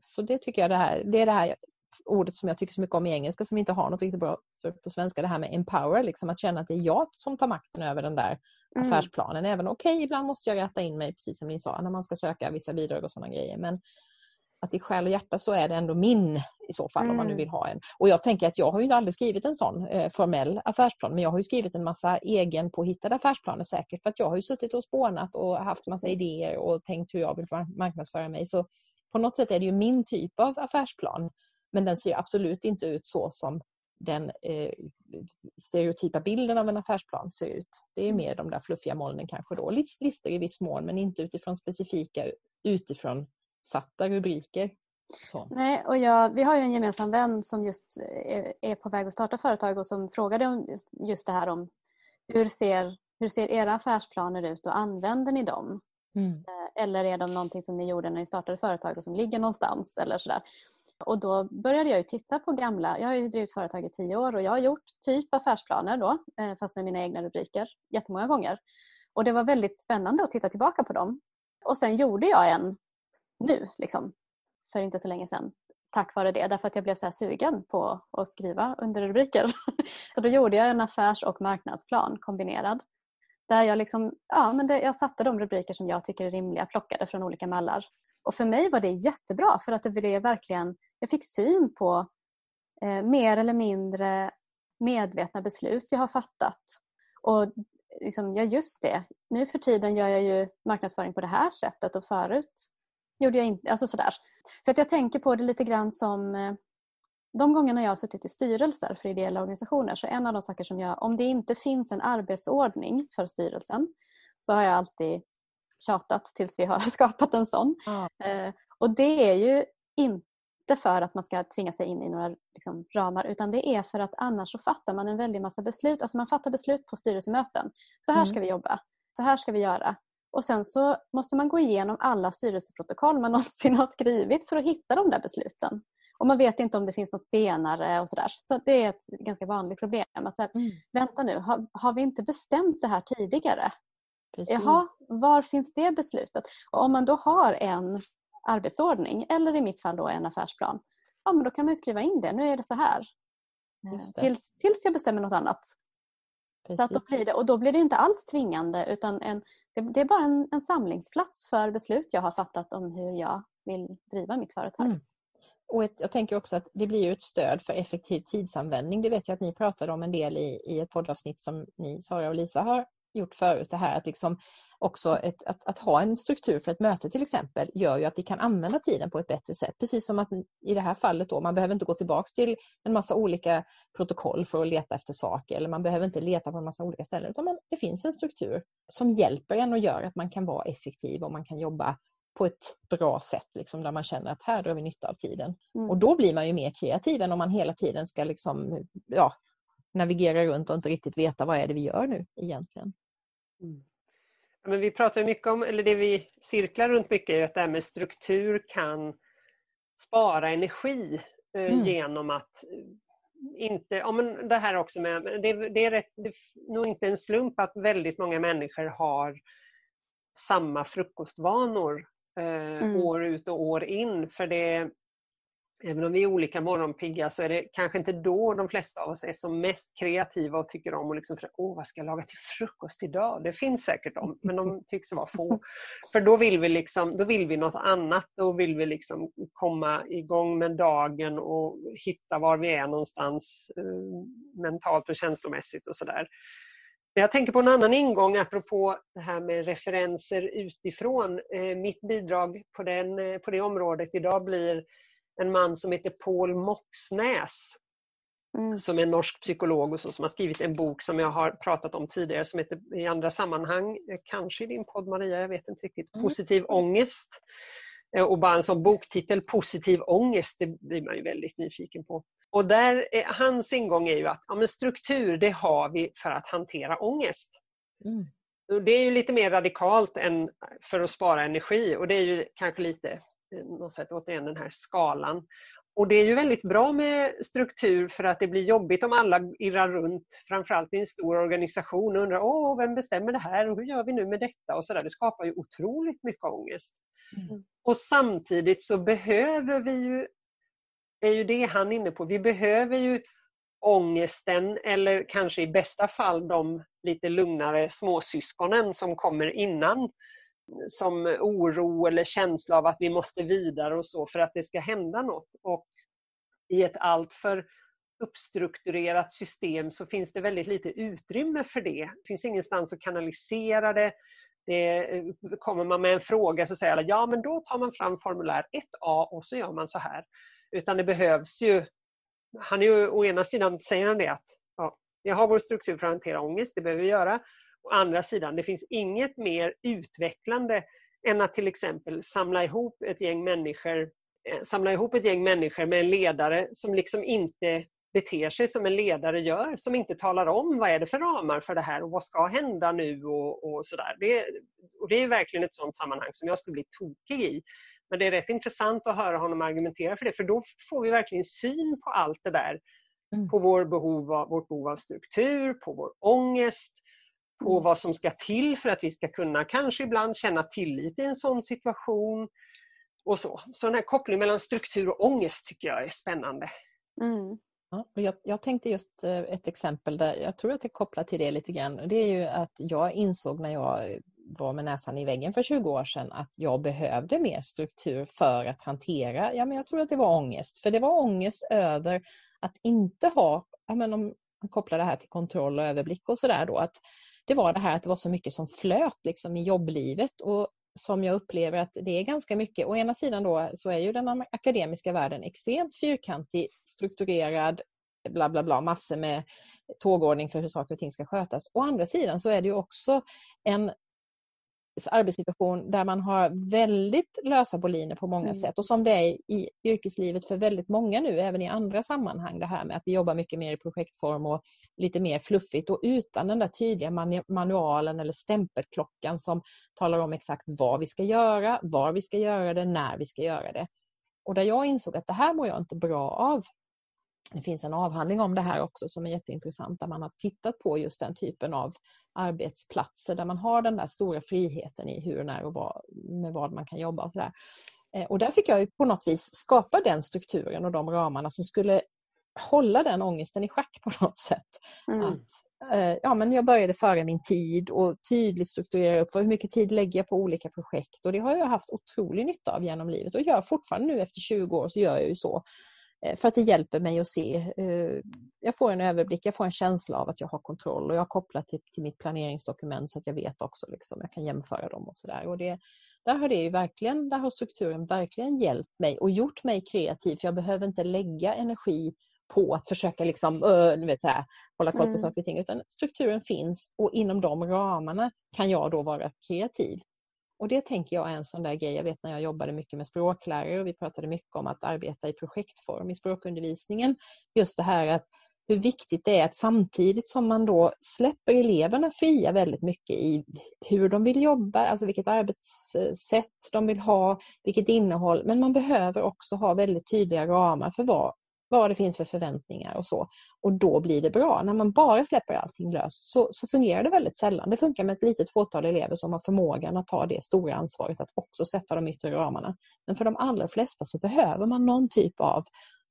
Så det tycker jag det här, det är det här ordet som jag tycker så mycket om i engelska som inte har något riktigt bra för, på svenska, det här med empower, liksom att känna att det är jag som tar makten över den där mm. affärsplanen. Även okej, okay, ibland måste jag rätta in mig, precis som ni sa, när man ska söka vissa bidrag och sådana grejer. Men att i själ och hjärta så är det ändå min i så fall mm. om man nu mm. vill ha en. Och jag tänker att jag har ju aldrig skrivit en sån eh, formell affärsplan men jag har ju skrivit en massa egen påhittade affärsplaner säkert för att jag har ju suttit och spånat och haft massa idéer och tänkt hur jag vill marknadsföra mig. Så på något sätt är det ju min typ av affärsplan men den ser absolut inte ut så som den eh, stereotypa bilden av en affärsplan ser ut. Det är mer de där fluffiga molnen kanske då. Listor i viss mån men inte utifrån specifika utifrån satta rubriker. Så. Nej, och jag, vi har ju en gemensam vän som just är, är, på väg att starta företag och som frågade om just det här om hur ser, hur ser era affärsplaner ut och använder ni dem? Mm. Eh, eller är de någonting som ni gjorde när ni startade företag och som ligger någonstans eller sådär. Och då började jag titta på gamla, jag har ju drivit företag i tio år och jag har gjort typ affärsplaner då, eh, fast med mina egna rubriker, jättemånga gånger. Och det var väldigt spännande att titta tillbaka på dem. Och sen gjorde jag en nu, liksom, för inte så länge sedan. Tack vare det, därför att jag blev så sugen på att skriva underrubriker. så då gjorde jag en affärs och marknadsplan kombinerad. Där jag, liksom, ja, men det, jag satte de rubriker som jag tycker är rimliga, plockade från olika mallar. Och för mig var det jättebra för att det blev verkligen, jag fick syn på eh, mer eller mindre medvetna beslut jag har fattat. Och liksom, ja just det, nu för tiden gör jag ju marknadsföring på det här sättet och förut gjorde jag inte. Alltså sådär. Så att jag tänker på det lite grann som eh, de gångerna jag har suttit i styrelser för ideella organisationer så en av de saker som jag, om det inte finns en arbetsordning för styrelsen så har jag alltid tjatat tills vi har skapat en sån. Mm. och det är ju inte för att man ska tvinga sig in i några liksom, ramar utan det är för att annars så fattar man en väldig massa beslut. Alltså man fattar beslut på styrelsemöten. Så här mm. ska vi jobba. Så här ska vi göra. Och sen så måste man gå igenom alla styrelseprotokoll man någonsin har skrivit för att hitta de där besluten. Och man vet inte om det finns något senare och sådär. Så det är ett ganska vanligt problem. Att säga, mm. Vänta nu, har, har, vi inte bestämt det här tidigare? Precis. Jaha, var finns det beslutet? Och om man då har en arbetsordning eller i mitt fall då en affärsplan. Ja, men då kan man skriva in det. Nu är det så här. Det. Tills, tills jag bestämmer något annat. Så att då blir det, och då blir det inte alls tvingande utan en, det, det är bara en, en, samlingsplats för beslut jag har fattat om hur jag vill driva mitt företag. Mm. Och ett, jag tänker också att det blir ett stöd för effektiv tidsanvändning. Det vet jag att ni pratade om en del i, i ett poddavsnitt som ni, Sara och Lisa, har gjort förut. Det här att liksom också ett, att, att, ha en struktur för ett möte till exempel gör ju att vi kan använda tiden på ett bättre sätt. Precis som att i det här fallet då, man behöver inte gå tillbaks till en massa olika protokoll för att leta efter saker eller man behöver inte leta på en massa olika ställen utan man, det finns en struktur som hjälper en och gör att man kan vara effektiv och man kan jobba på ett bra sätt liksom, där man känner att här drar vi nytta av tiden. Mm. Och då blir man ju mer kreativ än om man hela tiden ska liksom, ja, navigera runt och inte riktigt veta vad är det vi gör nu egentligen. Mm. Men vi pratar mycket om, eller det vi cirklar runt mycket är att det här med struktur kan spara energi eh, mm. genom att inte, ja men det här också med, det, det är, rätt, det nog inte en slump att väldigt många människor har samma frukostvanor eh, mm. år ut och år in. För det, Även om vi är olika morgonpigga så är det kanske inte då de flesta av oss är som mest kreativa och tycker om att liksom, åh vad ska jag laga till frukost idag? Det finns säkert de, men de tycks vara få. För då vill vi, liksom, då vill vi något annat. Då vill vi liksom komma igång med dagen och hitta var vi är någonstans eh, mentalt och känslomässigt och sådär. Jag tänker på en annan ingång apropå det här med referenser utifrån. Eh, mitt bidrag på, den, eh, på det området idag blir en man som heter Paul Moxnäs mm. som är norsk psykolog och så, som har skrivit en bok som jag har pratat om tidigare som heter i andra sammanhang, eh, kanske i din podd Maria, jag vet inte riktigt, mm. Positiv ångest. Eh, och bara en sån boktitel, Positiv ångest, det blir man ju väldigt nyfiken på. Och där, hans ingång är ju att ja, struktur det har vi för att hantera ångest. Mm. Det är ju lite mer radikalt än för att spara energi och det är ju kanske lite något sätt, återigen den här skalan. Och det är ju väldigt bra med struktur för att det blir jobbigt om alla irrar runt, framförallt i en stor organisation och undrar Åh, vem bestämmer det här och hur gör vi nu med detta? Och så där. Det skapar ju otroligt mycket ångest. Mm. Och samtidigt så behöver vi ju, är ju det han är inne på, vi behöver ju ångesten eller kanske i bästa fall de lite lugnare småsyskonen som kommer innan som oro eller känsla av att vi måste vidare och så för att det ska hända något. Och I ett alltför uppstrukturerat system så finns det väldigt lite utrymme för det. Det finns ingenstans att kanalisera det. det eh, kommer man med en fråga så säger alla ja men då tar man fram formulär 1A och så gör man så här. Utan det behövs ju han är ju, å ena sidan säger han det att ja, vi har vår struktur för att hantera ångest, det behöver vi göra. Å andra sidan, det finns inget mer utvecklande än att till exempel samla ihop ett gäng människor eh, samla ihop ett gäng människor med en ledare som liksom inte beter sig som en ledare gör, som inte talar om vad är det för ramar för det här och vad ska hända nu och, och sådär. Det, och det är verkligen ett sådant sammanhang som jag skulle bli tokig i. Men det är rätt intressant att höra honom argumentera för det för då får vi verkligen syn på allt det där. Mm. På vår behov av, vårt behov av struktur, på vår ångest, på mm. vad som ska till för att vi ska kunna kanske ibland känna tillit i en sån situation. Och så. så den här kopplingen mellan struktur och ångest tycker jag är spännande. Mm. Ja, och jag, jag, tänkte just eh, ett exempel där jag tror att det kopplar till det lite grann. Det är ju att jag insåg när jag var med näsan i väggen för 20 år sedan att jag behövde mer struktur för att hantera, ja men jag tror att det var ångest. För det var ångest över att inte ha, ja men om man kopplar det här till kontroll och överblick och sådär då, att det var det här att det var så mycket som flöt liksom i jobblivet och som jag upplever att det är ganska mycket. Å ena sidan då så är ju den akademiska världen extremt fyrkantig, strukturerad, bla bla bla, massor med tågordning för hur saker och ting ska skötas. Å andra sidan så är det ju också en arbetssituation där man har väldigt lösa boliner på många mm. sätt och som det är i yrkeslivet för väldigt många nu, även i andra sammanhang, det här med att vi jobbar mycket mer i projektform och lite mer fluffigt och utan den där tydliga manualen eller stämpelklockan som talar om exakt vad vi ska göra, var vi ska göra det, när vi ska göra det. Och där jag insåg att det här mår jag inte bra av. Det finns en avhandling om det här också som är jätteintressant där man har tittat på just den typen av arbetsplatser där man har den där stora friheten i hur, när och vad, med vad man kan jobba. Och, så där. Eh, och där fick jag på något vis skapa den strukturen och de ramarna som skulle hålla den ångesten i schack på något sätt. Mm. Att, eh, ja, men jag började före min tid och tydligt strukturera upp hur mycket tid lägger jag på olika projekt och det har jag haft otrolig nytta av genom livet och gör fortfarande nu efter 20 år så gör jag ju så. Eh, för att det hjälper mig att se. Eh, jag får en överblick, jag får en känsla av att jag har kontroll och jag kopplar till, till mitt planeringsdokument så att jag vet också, liksom, jag kan jämföra dem och sådär. där har det ju verkligen, där har strukturen verkligen hjälpt mig och gjort mig kreativ för jag behöver inte lägga energi på att försöka liksom, uh, vet, så här, hålla koll på mm. saker och ting utan strukturen finns och inom de ramarna kan jag då vara kreativ. Och det tänker jag är en sån där grej. Jag vet när jag jobbade mycket med språklärare och vi pratade mycket om att arbeta i projektform i språkundervisningen. Just det här att hur viktigt det är att samtidigt som man då släpper eleverna fria väldigt mycket i hur de vill jobba, alltså vilket arbetssätt de vill ha, vilket innehåll, men man behöver också ha väldigt tydliga ramar för vad vad det finns för förväntningar och så. Och då blir det bra. När man bara släpper allting löst så, så fungerar det väldigt sällan. Det funkar med ett litet fåtal elever som har förmågan att ta det stora ansvaret att också sätta de yttre ramarna. Men för de allra flesta så behöver man någon typ av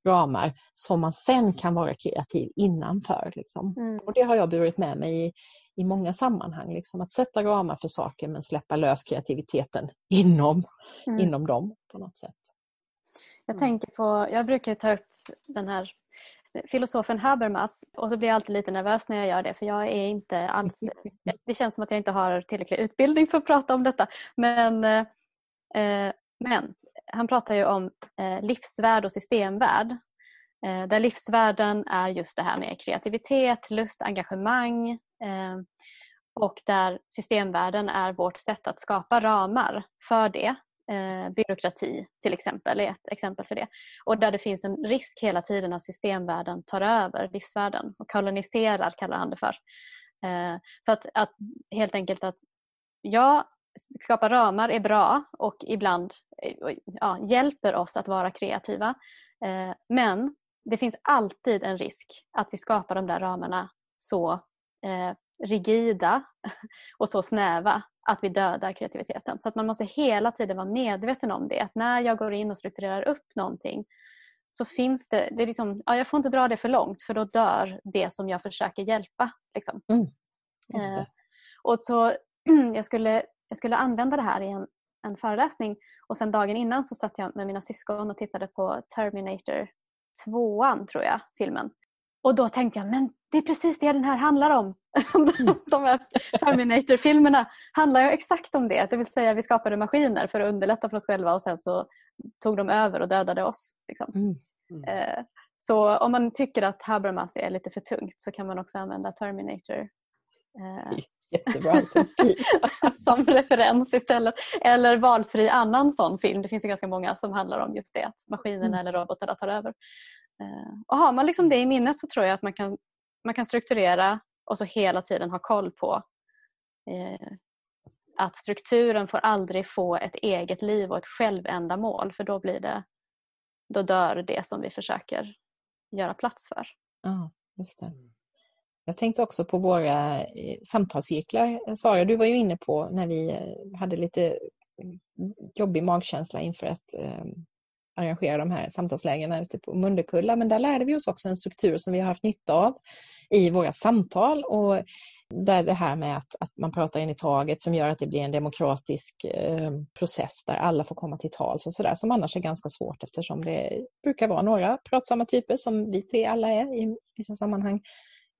ramar som man sen kan vara kreativ innanför. Liksom. Mm. Och Det har jag burit med mig i, i många sammanhang. Liksom, att sätta ramar för saker men släppa lös kreativiteten inom, mm. inom dem på något sätt. Jag tänker på, jag brukar ta upp den här filosofen Habermas och så blir jag alltid lite nervös när jag gör det för jag är inte alls... Det känns som att jag inte har tillräcklig utbildning för att prata om detta. Men, eh, men han pratar ju om eh, livsvärld och systemvärld. Eh, där livsvärden är just det här med kreativitet, lust, engagemang eh, och där systemvärden är vårt sätt att skapa ramar för det. Eh, byråkrati till exempel är ett exempel för det. Och där det finns en risk hela tiden att systemvärden tar över livsvärden och koloniserar kallar han det för. Eh, så att, att helt enkelt att ja, skapa ramar är bra och ibland eh, ja, hjälper oss att vara kreativa. Eh, men det finns alltid en risk att vi skapar de där ramarna så eh, rigida och så snäva att vi dödar kreativiteten. Så att man måste hela tiden vara medveten om det. Att när jag går in och strukturerar upp någonting så finns det, det är liksom, ja, jag får inte dra det för långt för då dör det som jag försöker hjälpa. Liksom. Mm, eh, och så, jag, skulle, jag skulle använda det här i en, en föreläsning och sen dagen innan så satt jag med mina syskon och tittade på Terminator 2 tror jag, filmen. Och då tänkte jag, men det är precis det den här handlar om. De här Terminator-filmerna handlar ju exakt om det. Det vill säga vi skapade maskiner för att underlätta för oss själva och sen så tog de över och dödade oss. Liksom. Mm. Mm. Eh, så om man tycker att Habermas är lite för tungt så kan man också använda Terminator. Eh, Jättebra alternativ. som referens istället. Eller valfri annan sån film. Det finns ju ganska många som handlar om just det. Att maskinerna mm. eller robotarna tar över. Eh, och har man liksom det i minnet så tror jag att man kan, man kan strukturera och så hela tiden ha koll på eh, att strukturen får aldrig få ett eget liv och ett självändamål för då blir det då dör det som vi försöker göra plats för. Ja, just det. Jag tänkte också på våra eh, samtalscirklar. Sara, du var ju inne på när vi eh, hade lite mm, jobbig magkänsla inför att arrangera de här samtalslägena ute på Mundekulla. Men där lärde vi oss också en struktur som vi har haft nytta av i våra samtal. Och där det här med att, att man pratar in i taget som gör att det blir en demokratisk eh, process där alla får komma till tals och sådär som annars är ganska svårt eftersom det brukar vara några pratsamma typer som vi tre alla är i vissa sammanhang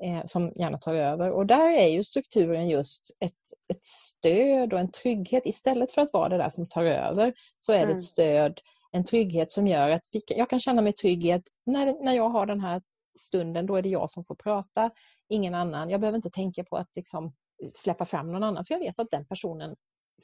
eh, som gärna tar över. Och där är ju strukturen just ett, ett stöd och en trygghet istället för att vara det där som tar över så är det ett mm. stöd en trygghet som gör att jag kan känna mig trygg i att när, när jag har den här stunden, då är det jag som får prata, ingen annan. Jag behöver inte tänka på att liksom släppa fram någon annan, för jag vet att den personen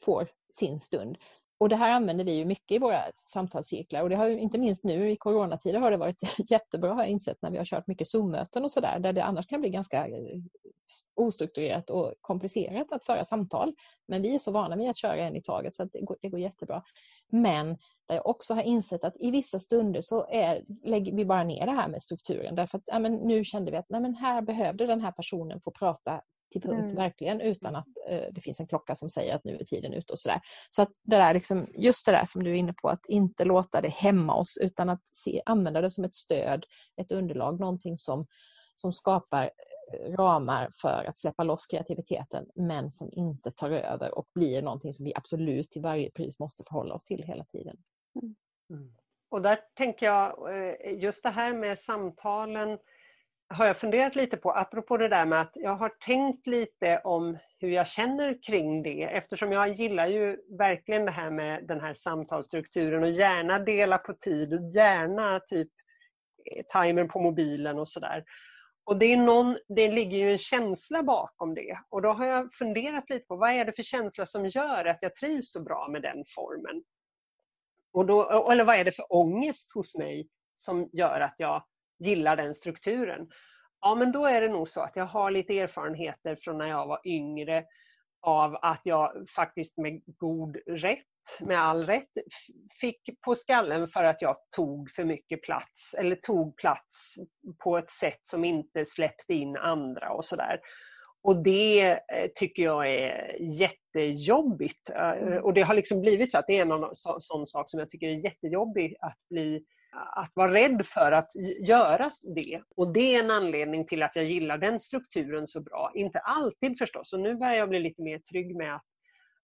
får sin stund. Och det här använder vi ju mycket i våra samtalscirklar och det har ju, inte minst nu i coronatider har det varit jättebra har jag insett när vi har kört mycket Zoom-möten och sådär där det annars kan bli ganska eh, ostrukturerat och komplicerat att föra samtal. Men vi är så vana vid att köra en i taget så det går, det går jättebra. Men där jag också har insett att i vissa stunder så är, lägger vi bara ner det här med strukturen därför att ja, men nu kände vi att nej, men här behövde den här personen få prata till punkt mm. verkligen utan att eh, det finns en klocka som säger att nu är tiden ute och sådär. Så att det där liksom, just det där som du är inne på att inte låta det hämma oss utan att se, använda det som ett stöd, ett underlag, någonting som, som skapar eh, ramar för att släppa loss kreativiteten men som inte tar över och blir någonting som vi absolut till varje pris måste förhålla oss till hela tiden. Mm. mm. Och där tänker jag, eh, just det här med samtalen har jag funderat lite på, apropå det där med att jag har tänkt lite om hur jag känner kring det eftersom jag gillar ju verkligen det här med den här samtalsstrukturen och gärna dela på tid och gärna typ eh, timern på mobilen och sådär. Och det, är någon, det ligger ju en känsla bakom det och då har jag funderat lite på vad är det för känsla som gör att jag trivs så bra med den formen? Och då, eller vad är det för ångest hos mig som gör att jag gillar den strukturen? Ja, men då är det nog så att jag har lite erfarenheter från när jag var yngre av att jag faktiskt med god rätt, med all rätt, fick på skallen för att jag tog för mycket plats eller tog plats på ett sätt som inte släppte in andra och sådär. Och det eh, tycker jag är jättejobbigt. Eh, mm. Och det har liksom blivit så att det är någon sån sak som jag tycker är jättejobbig att bli att vara rädd för att göra det. Och det är en anledning till att jag gillar den strukturen så bra. Inte alltid förstås, och nu börjar jag bli lite mer trygg med att,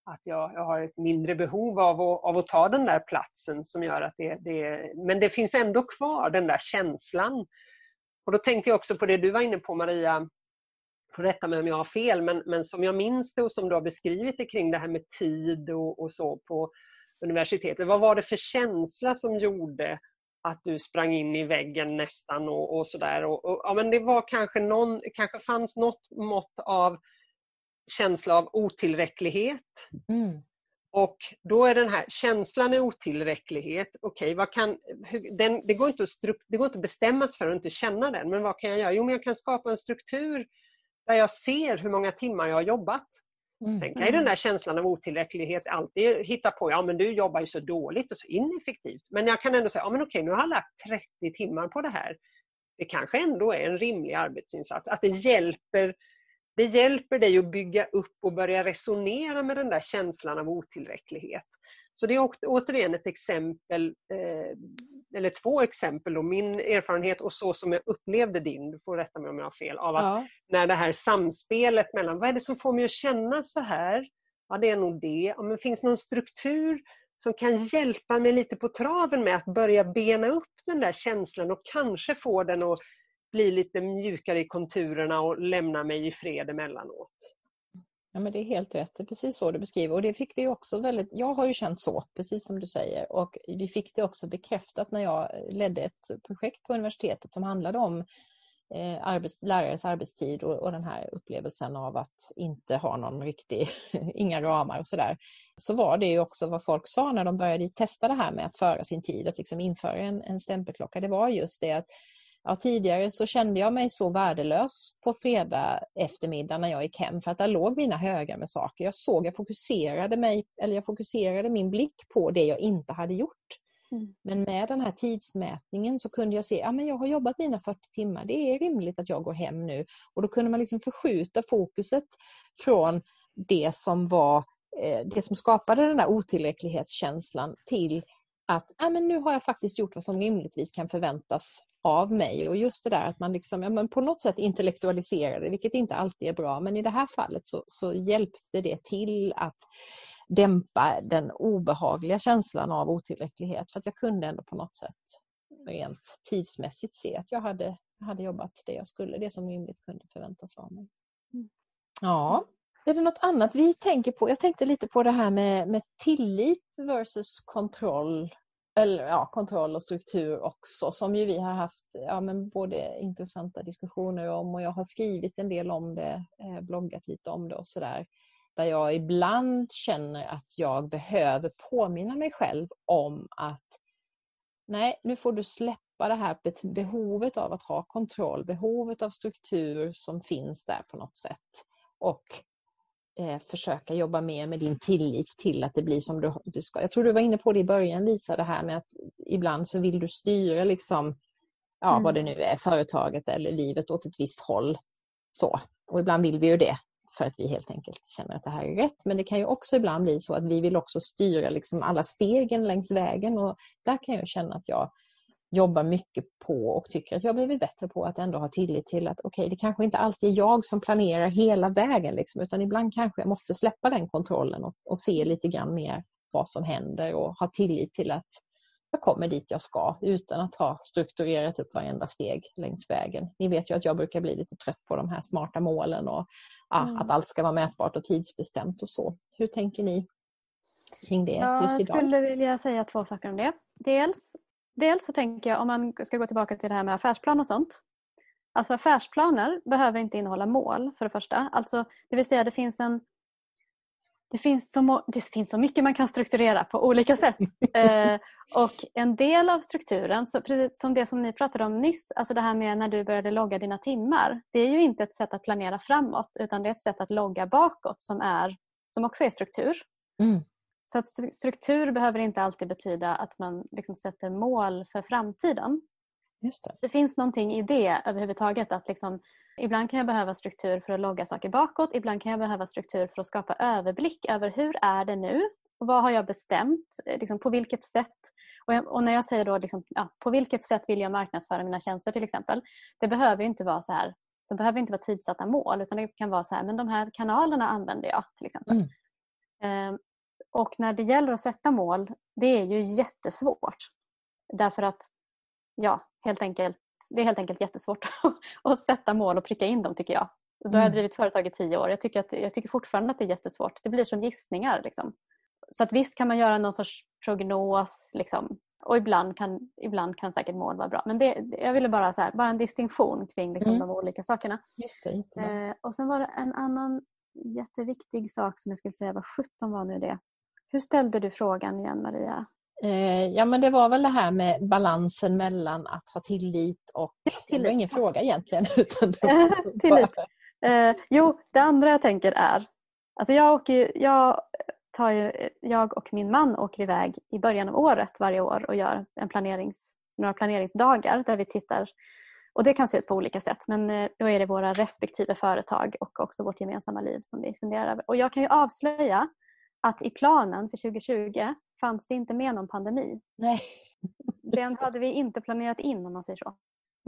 att jag, jag har ett mindre behov av att, av att ta den där platsen som gör att det, det... Men det finns ändå kvar den där känslan. Och då tänkte jag också på det du var inne på Maria, får rätta mig om jag har fel, men, men som jag minns det och som du har beskrivit det kring det här med tid och, och så på universitetet. Vad var det för känsla som gjorde att du sprang in i väggen nästan och, och sådär. Och, och, ja, men det var kanske någon, kanske fanns något mått av känsla av otillräcklighet. Mm. Och då är den här känslan av otillräcklighet, okej, okay, det, går inte att det går inte att bestämma sig för att inte känna den, men vad kan jag göra? Jo, men jag kan skapa en struktur där jag ser hur många timmar jag har jobbat. Mm. Sen kan ju den där känslan av otillräcklighet alltid hitta på, ja men du jobbar ju så dåligt och så ineffektivt. Men jag kan ändå säga, ja men okej nu har jag lagt 30 timmar på det här. Det kanske ändå är en rimlig arbetsinsats. Att det hjälper, det hjälper dig att bygga upp och börja resonera med den där känslan av otillräcklighet. Så det är återigen ett exempel, eh, eller två exempel, då, min erfarenhet och så som jag upplevde din, du får rätta mig om jag har fel, av att ja. när det här samspelet mellan vad är det som får mig att känna så här? Ja, det är nog det. Ja, men finns någon struktur som kan hjälpa mig lite på traven med att börja bena upp den där känslan och kanske få den att bli lite mjukare i konturerna och lämna mig i fred emellanåt. Ja, men det är helt rätt. Det är precis så du beskriver. Och det fick vi också väldigt... Jag har ju känt så, precis som du säger. Och vi fick det också bekräftat när jag ledde ett projekt på universitetet som handlade om eh, arbets, lärares arbetstid och, och, den här upplevelsen av att inte ha någon riktig, inga ramar och sådär. Så var det ju också vad folk sa när de började testa det här med att föra sin tid, att liksom införa en, en stämpelklocka. Det var just det att Ja, tidigare så kände jag mig så värdelös på fredag eftermiddag när jag gick hem för att där låg mina högar med saker. Jag såg, jag fokuserade, mig, eller jag fokuserade min blick på det jag inte hade gjort. Mm. Men med den här tidsmätningen så kunde jag se att ja, jag har jobbat mina 40 timmar, det är rimligt att jag går hem nu. Och då kunde man liksom förskjuta fokuset från det som var eh, det som skapade den där otillräcklighetskänslan till att ja, men nu har jag faktiskt gjort vad som rimligtvis kan förväntas av mig. Och just det där att man liksom, ja, men på något sätt intellektualiserar det, vilket inte alltid är bra. Men i det här fallet så, så hjälpte det till att dämpa den obehagliga känslan av otillräcklighet. För att jag kunde ändå på något sätt rent tidsmässigt se att jag hade, hade jobbat det jag skulle, det som rimligt kunde förväntas av mig. Mm. Ja, är det något annat vi tänker på? Jag tänkte lite på det här med, med tillit versus kontroll eller ja, kontroll och struktur också som ju vi har haft ja, men både intressanta diskussioner om och jag har skrivit en del om det, eh, bloggat lite om det och sådär. Där jag ibland känner att jag behöver påminna mig själv om att nej, nu får du släppa det här behovet av att ha kontroll, behovet av struktur som finns där på något sätt. Och eh, försöka jobba mer med din tillit till att det blir som du, du, ska. Jag tror du var inne på det i början Lisa, det här med att ibland så vill du styra liksom, ja, mm. vad det nu är, företaget eller livet åt ett visst håll. Så. Och ibland vill vi ju det för att vi helt enkelt känner att det här är rätt. Men det kan ju också ibland bli så att vi vill också styra liksom alla stegen längs vägen och där kan jag känna att jag jobbar mycket på och tycker att jag blivit bättre på att ändå ha tillit till att okej, okay, det kanske inte alltid är jag som planerar hela vägen liksom, utan ibland kanske jag måste släppa den kontrollen och, och se lite grann mer vad som händer och ha tillit till att jag kommer dit jag ska utan att ha strukturerat upp varenda steg längs vägen. Ni vet ju att jag brukar bli lite trött på de här smarta målen och ja, mm. att allt ska vara mätbart och tidsbestämt och så. Hur tänker ni kring det just idag? Jag skulle vilja säga två saker om det. Dels dels så tänker jag om man ska gå tillbaka till det här med affärsplan och sånt. Alltså affärsplaner behöver inte innehålla mål för det första. Alltså, det vill säga det finns en det finns, så, det finns så mycket man kan strukturera på olika sätt. eh, och en del av strukturen, så precis som det som ni pratade om nyss, alltså det här med när du började logga dina timmar. Det är ju inte ett sätt att planera framåt utan det är ett sätt att logga bakåt som, är, som också är struktur. Mm. Så att struktur behöver inte alltid betyda att man liksom sätter mål för framtiden. Just det. det finns någonting i det överhuvudtaget. att liksom, Ibland kan jag behöva struktur för att logga saker bakåt. Ibland kan jag behöva struktur för att skapa överblick över hur är det nu? Och vad har jag bestämt? Liksom, på vilket sätt? Och, jag, och när jag säger då liksom, ja, på vilket sätt vill jag marknadsföra mina tjänster till exempel. Det behöver inte vara så här. De behöver inte vara tidsatta mål utan det kan vara så här, men de här kanalerna använder jag till exempel. Mm. Och när det gäller att sätta mål, det är ju jättesvårt. Därför att, ja, helt enkelt, det är helt enkelt jättesvårt att sätta mål och pricka in dem tycker jag. Då har jag mm. drivit företag i tio år. Jag tycker, att, jag tycker fortfarande att det är jättesvårt. Det blir som gissningar. Liksom. Så att visst kan man göra någon sorts prognos. Liksom. Och ibland kan, ibland kan säkert mål vara bra. Men det, jag ville bara så här, bara en distinktion kring liksom mm. de olika sakerna. Just det, eh, och sen var det en annan jätteviktig sak som jag skulle säga, vad sjutton var nu det? Hur ställde du frågan igen Maria? Eh, ja men det var väl det här med balansen mellan att ha tillit och... tillit. Det var ingen fråga egentligen. Utan tillit. Eh, jo, det andra jag tänker är, alltså jag, åker, jag, tar ju, jag och min man åker iväg i början av året varje år och gör en planerings, några planeringsdagar där vi tittar och det kan se ut på olika sätt men eh, då är det våra respektive företag och också vårt gemensamma liv som vi funderar över. Och jag kan ju avslöja att i planen för 2020 fanns det inte med någon pandemi. Nej. Den hade vi inte planerat in om man säger så.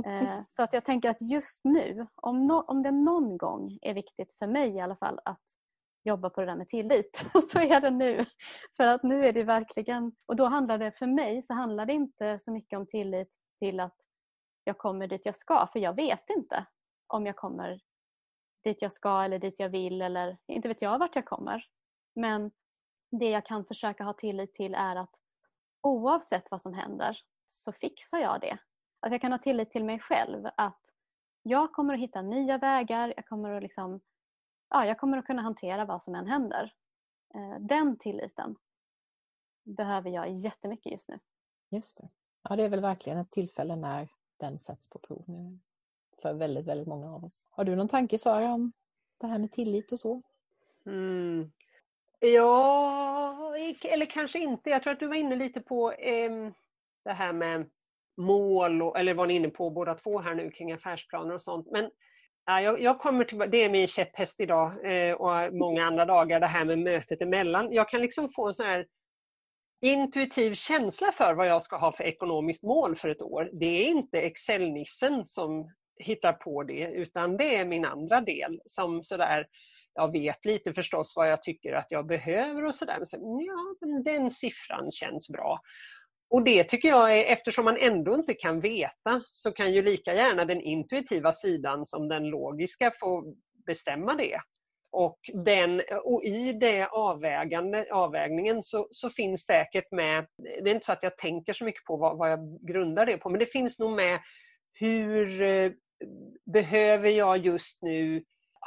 Eh, så att jag tänker att just nu, om, no, om det någon gång är viktigt för mig i alla fall att jobba på det där med tillit, så är det nu. För att nu är det verkligen, och då handlar det för mig så handlar det inte så mycket om tillit till att jag kommer dit jag ska, för jag vet inte om jag kommer dit jag ska eller dit jag vill eller inte vet jag vart jag kommer. Men det jag kan försöka ha tillit till är att oavsett vad som händer så fixar jag det. Att jag kan ha tillit till mig själv att jag kommer att hitta nya vägar, jag kommer att, liksom, ja, jag kommer att kunna hantera vad som än händer. Eh, den tilliten behöver jag jättemycket just nu. Just det. Ja, det är väl verkligen ett tillfälle när den sätts på prov nu för väldigt, väldigt många av oss. Har du någon tanke Sara om det här med tillit och så? Mm. Ja, eller kanske inte. Jag tror att du var inne lite på eh, det här med mål, och, eller var ni inne på båda två här nu kring affärsplaner och sånt. Men ja, jag, jag kommer till, det är min käpphäst idag eh, och många andra dagar, det här med mötet emellan. Jag kan liksom få en sån här intuitiv känsla för vad jag ska ha för ekonomiskt mål för ett år. Det är inte Excel-nissen som hittar på det utan det är min andra del som sådär jag vet lite förstås vad jag tycker att jag behöver och sådär. så, ja, men den siffran känns bra. Och det tycker jag är, eftersom man ändå inte kan veta, så kan ju lika gärna den intuitiva sidan som den logiska få bestämma det. Och, den, och i det avvägningen så, så, finns säkert med, det är inte så att jag tänker så mycket på vad, vad jag grundar det på, men det finns nog med hur eh, behöver jag just nu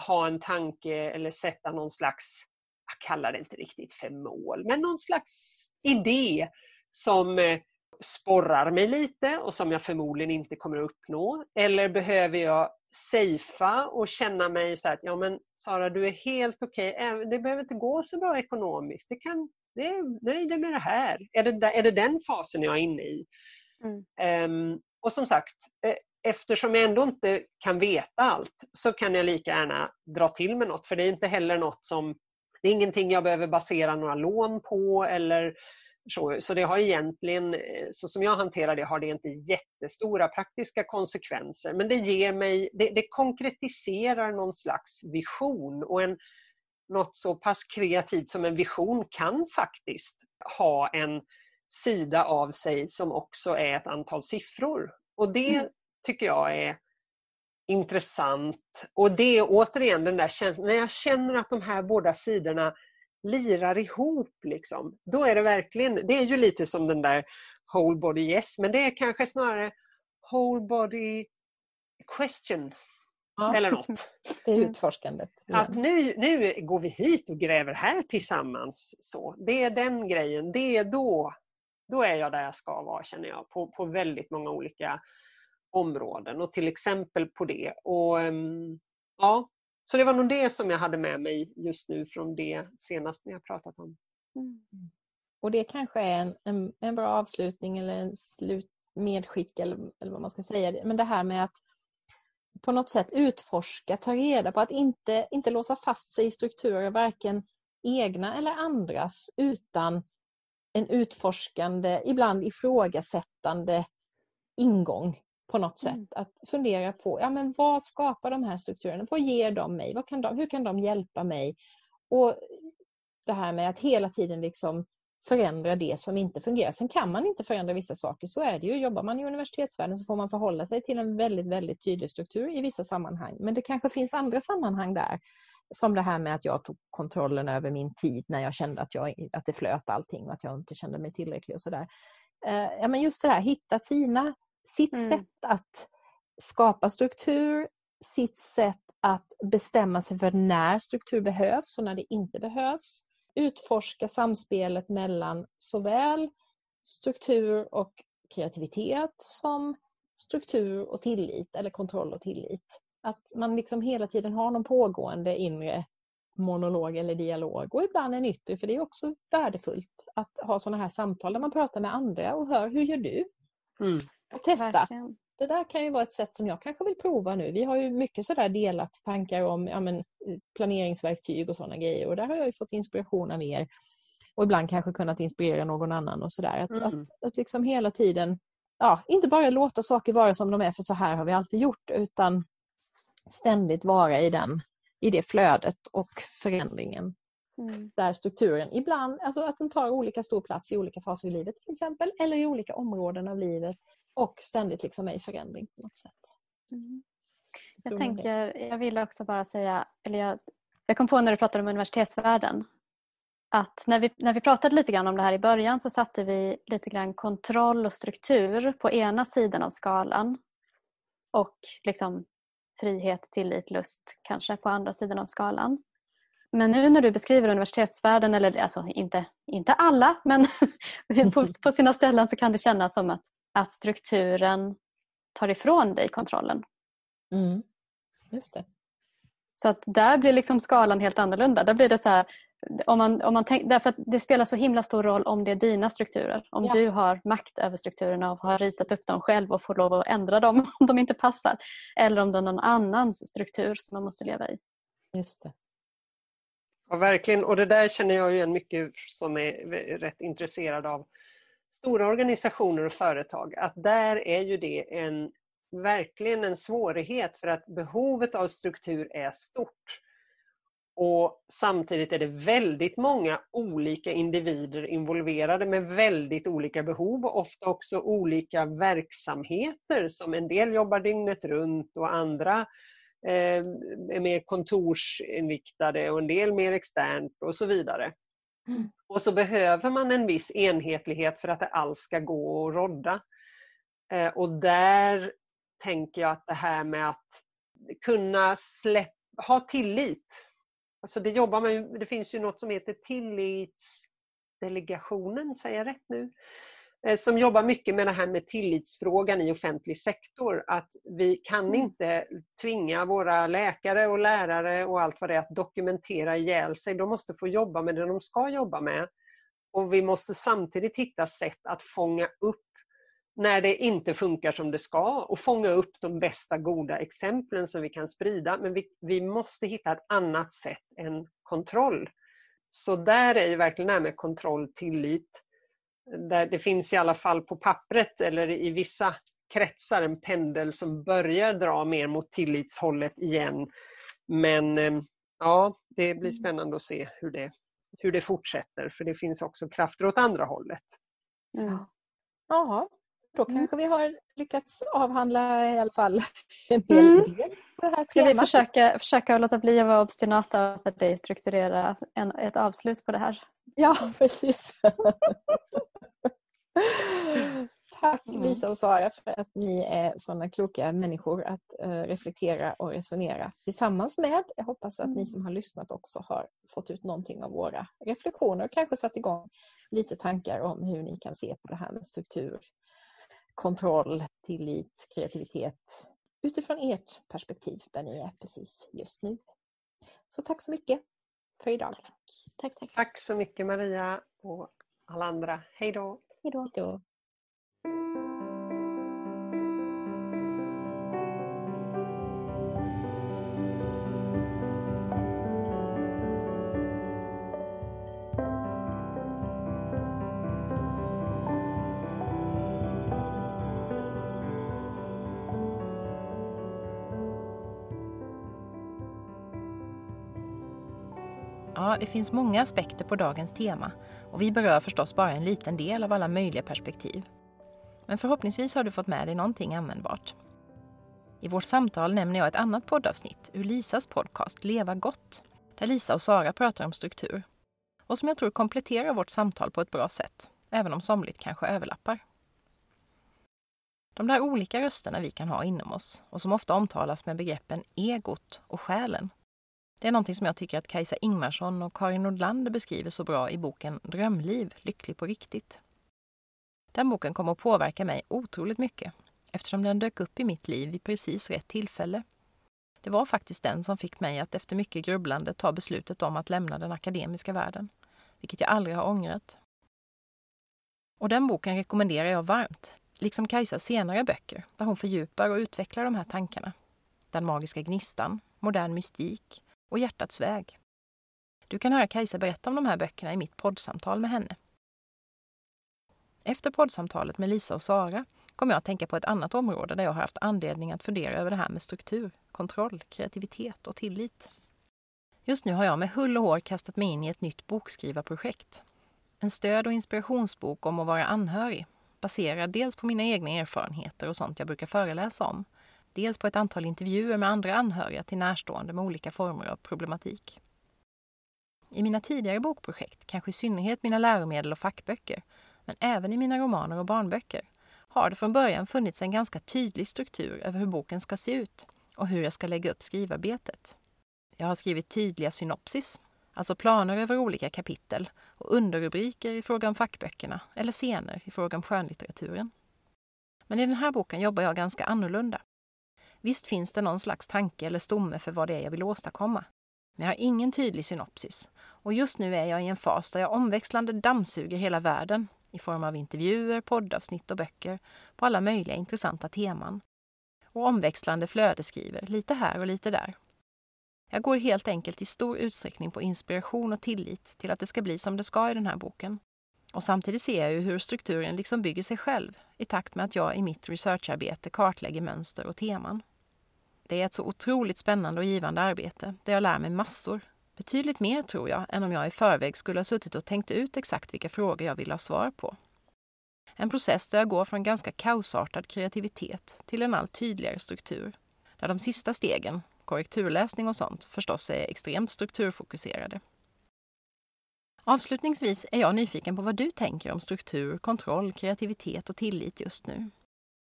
ha en tanke eller sätta någon slags, jag kallar det inte riktigt för mål, men någon slags idé som eh, sporrar mig lite och som jag förmodligen inte kommer att uppnå? Eller behöver jag safea och känna mig så att ja men Sara du är helt okej, okay. det behöver inte gå så bra ekonomiskt. Det kan, det är nöjd med det här. Är det, är det den fasen jag är inne i? Mm. Um, och som sagt, eh, eftersom jag ändå inte kan veta allt så kan jag lika gärna dra till med något för det är inte heller något som det är ingenting jag behöver basera några lån på eller så, så det har egentligen, eh, så som jag hanterar det, har det inte jättestora praktiska konsekvenser. Men det ger mig, det, det konkretiserar någon slags vision och en, något så pass kreativt som en vision kan faktiskt ha en sida av sig som också är ett antal siffror. Och det. Mm tycker jag är intressant. Och det är återigen den där känslan, när jag känner att de här båda sidorna lirar ihop. Liksom. Då är det verkligen, det är ju lite som den där whole body yes, men det är kanske snarare whole body question. Ja. Eller något. Det är utforskandet. Att nu, nu går vi hit och gräver här tillsammans. Så. Det är den grejen. Det är då, då är jag där jag ska vara känner jag. På, på väldigt många olika områden och till exempel på det. Och, ehm, ja, så det var nog det som jag hade med mig just nu från det senaste jag pratat om. Mm. Och det kanske är en, en, en, bra avslutning eller en slut, medskick eller, eller vad man ska säga. Men det här med att på något sätt utforska, ta reda på att inte, inte låsa fast sig i strukturer, varken egna eller andras, utan en utforskande, ibland ifrågasättande ingång på något sätt. Mm. Att fundera på ja, men vad skapar de här strukturerna? Vad ger de mig? Vad kan de, hur kan de hjälpa mig? Och det här med att hela tiden liksom förändra det som inte fungerar. Sen kan man inte förändra vissa saker, så är det ju. Jobbar man i universitetsvärlden så får man förhålla sig till en väldigt, väldigt tydlig struktur i vissa sammanhang. Men det kanske finns andra sammanhang där. Som det här med att jag tog kontrollen över min tid när jag kände att, jag, att det flöt allting och att jag inte kände mig tillräcklig och sådär eh, ja, men just det här, hitta sina, sitt mm. sätt att skapa struktur, sitt sätt att bestämma sig för när struktur behövs och när det inte behövs. Utforska samspelet mellan såväl struktur och kreativitet som struktur och tillit eller kontroll och tillit. Att man liksom hela tiden har någon pågående inre monolog eller dialog och ibland en yttre för det är också värdefullt att ha sådana här samtal där man pratar med andra och hör hur gör du? Mm. Och testa. Verkligen. Det där kan ju vara ett sätt som jag kanske vill prova nu. Vi har ju mycket sådär delat tankar om ja, men, planeringsverktyg och sådana grejer och där har jag ju fått inspiration av er. Och ibland kanske kunnat inspirera någon annan och sådär. Att, mm. att, att liksom hela tiden, ja, inte bara låta saker vara som de är för så här har vi alltid gjort utan ständigt vara i den i det flödet och förändringen. Mm. Där strukturen ibland, alltså att den tar olika stor plats i olika faser i livet till exempel, eller i olika områden av livet och ständigt liksom är i förändring på något sätt. Mm. Jag tänker, jag vill också bara säga, eller jag, jag kom på när du pratade om universitetsvärlden, att när vi, när vi pratade lite grann om det här i början så satte vi lite grann kontroll och struktur på ena sidan av skalan och liksom frihet, tillit, lust kanske på andra sidan av skalan. Men nu när du beskriver universitetsvärlden, eller alltså inte, inte alla, men på, på sina ställen så kan det kännas som att, att strukturen tar ifrån dig kontrollen. Mm. Just det. Så att där blir liksom skalan helt annorlunda. Där blir det så här, om man, om man tänk, därför att det spelar så himla stor roll om det är dina strukturer. Om ja. du har makt över strukturerna och har ritat upp dem själv och får lov att ändra dem om de inte passar. Eller om det är någon annans struktur som man måste leva i. Just det. Ja, verkligen. Och det där känner jag igen mycket som är rätt intresserad av stora organisationer och företag. Att där är ju det en, verkligen en svårighet för att behovet av struktur är stort. Och samtidigt är det väldigt många olika individer involverade med väldigt olika behov och ofta också olika verksamheter som en del jobbar dygnet runt och andra eh, är mer kontorsinriktade och en del mer externt och så vidare. Mm. Och så behöver man en viss enhetlighet för att det alls ska gå att rodda. Eh, och där tänker jag att det här med att kunna släpp, ha tillit Alltså det, jobbar man, det finns ju något som heter tillitsdelegationen, säger jag rätt nu? Eh, som jobbar mycket med det här med tillitsfrågan i offentlig sektor. Att vi kan mm. inte tvinga våra läkare och lärare och allt vad det är att dokumentera ihjäl sig. De måste få jobba med det de ska jobba med. Och vi måste samtidigt hitta sätt att fånga upp när det inte funkar som det ska och fånga upp de bästa goda exemplen som vi kan sprida. Men vi, vi måste hitta ett annat sätt än kontroll. Så där är ju verkligen det här med kontroll, tillit. Där det finns i alla fall på pappret eller i vissa kretsar en pendel som börjar dra mer mot tillitshållet igen. Men eh, ja, det blir spännande att se hur det, hur det fortsätter för det finns också krafter åt andra hållet. Ja. Jaha, då mm. kanske vi har lyckats avhandla i alla fall en hel mm. del på det här temat. Ska vi försöka, försöka låta bli att vara obstinata och att dig strukturera en, ett avslut på det här? Ja, precis. Tack mm. Lisa och Sara för att ni är sådana kloka människor att uh, reflektera och resonera tillsammans med. Jag hoppas att mm. ni som har lyssnat också har fått ut någonting av våra reflektioner och kanske satt igång lite tankar om hur ni kan se på det här med struktur kontroll, tillit, kreativitet utifrån ert perspektiv där ni är precis just nu. Så tack så mycket för idag. Tack, tack. tack så mycket Maria och alla andra. Hej då! Hej då! Ja, det finns många aspekter på dagens tema och vi berör förstås bara en liten del av alla möjliga perspektiv. Men förhoppningsvis har du fått med dig någonting användbart. I vårt samtal nämner jag ett annat poddavsnitt ur Lisas podcast Leva gott, där Lisa och Sara pratar om struktur och som jag tror kompletterar vårt samtal på ett bra sätt, även om somligt kanske överlappar. De där olika rösterna vi kan ha inom oss och som ofta omtalas med begreppen egot och själen. Det är någonting som jag tycker att Kajsa Ingmarsson och Karin Nordlander beskriver så bra i boken Drömliv, lycklig på riktigt. Den boken kom att påverka mig otroligt mycket eftersom den dök upp i mitt liv vid precis rätt tillfälle. Det var faktiskt den som fick mig att efter mycket grubblande ta beslutet om att lämna den akademiska världen, vilket jag aldrig har ångrat. Och den boken rekommenderar jag varmt, liksom Kajsas senare böcker där hon fördjupar och utvecklar de här tankarna. Den magiska gnistan, modern mystik och hjärtats väg. Du kan höra Kajsa berätta om de här böckerna i mitt poddsamtal med henne. Efter poddsamtalet med Lisa och Sara kom jag att tänka på ett annat område där jag har haft anledning att fundera över det här med struktur, kontroll, kreativitet och tillit. Just nu har jag med hull och hår kastat mig in i ett nytt bokskrivarprojekt. En stöd och inspirationsbok om att vara anhörig, baserad dels på mina egna erfarenheter och sånt jag brukar föreläsa om, dels på ett antal intervjuer med andra anhöriga till närstående med olika former av problematik. I mina tidigare bokprojekt, kanske i synnerhet mina läromedel och fackböcker, men även i mina romaner och barnböcker, har det från början funnits en ganska tydlig struktur över hur boken ska se ut och hur jag ska lägga upp skrivarbetet. Jag har skrivit tydliga synopsis, alltså planer över olika kapitel och underrubriker i fråga om fackböckerna eller scener i fråga om skönlitteraturen. Men i den här boken jobbar jag ganska annorlunda. Visst finns det någon slags tanke eller stomme för vad det är jag vill åstadkomma. Men jag har ingen tydlig synopsis och just nu är jag i en fas där jag omväxlande dammsuger hela världen i form av intervjuer, poddavsnitt och böcker på alla möjliga intressanta teman. Och omväxlande flödesskriver, lite här och lite där. Jag går helt enkelt i stor utsträckning på inspiration och tillit till att det ska bli som det ska i den här boken. Och samtidigt ser jag ju hur strukturen liksom bygger sig själv i takt med att jag i mitt researcharbete kartlägger mönster och teman. Det är ett så otroligt spännande och givande arbete där jag lär mig massor Betydligt mer tror jag än om jag i förväg skulle ha suttit och tänkt ut exakt vilka frågor jag vill ha svar på. En process där jag går från ganska kaosartad kreativitet till en allt tydligare struktur. Där de sista stegen, korrekturläsning och sånt, förstås är extremt strukturfokuserade. Avslutningsvis är jag nyfiken på vad du tänker om struktur, kontroll, kreativitet och tillit just nu.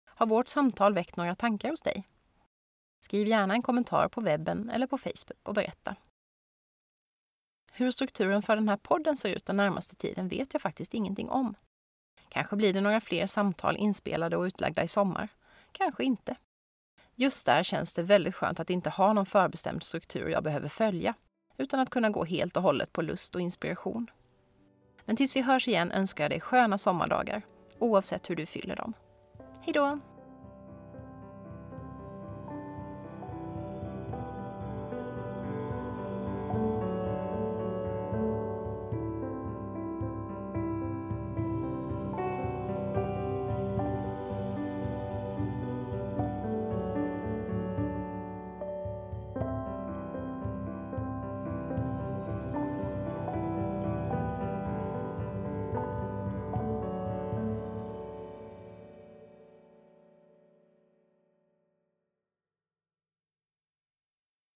Har vårt samtal väckt några tankar hos dig? Skriv gärna en kommentar på webben eller på Facebook och berätta. Hur strukturen för den här podden ser ut den närmaste tiden vet jag faktiskt ingenting om. Kanske blir det några fler samtal inspelade och utlagda i sommar. Kanske inte. Just där känns det väldigt skönt att inte ha någon förbestämd struktur jag behöver följa, utan att kunna gå helt och hållet på lust och inspiration. Men tills vi hörs igen önskar jag dig sköna sommardagar, oavsett hur du fyller dem. Hej då!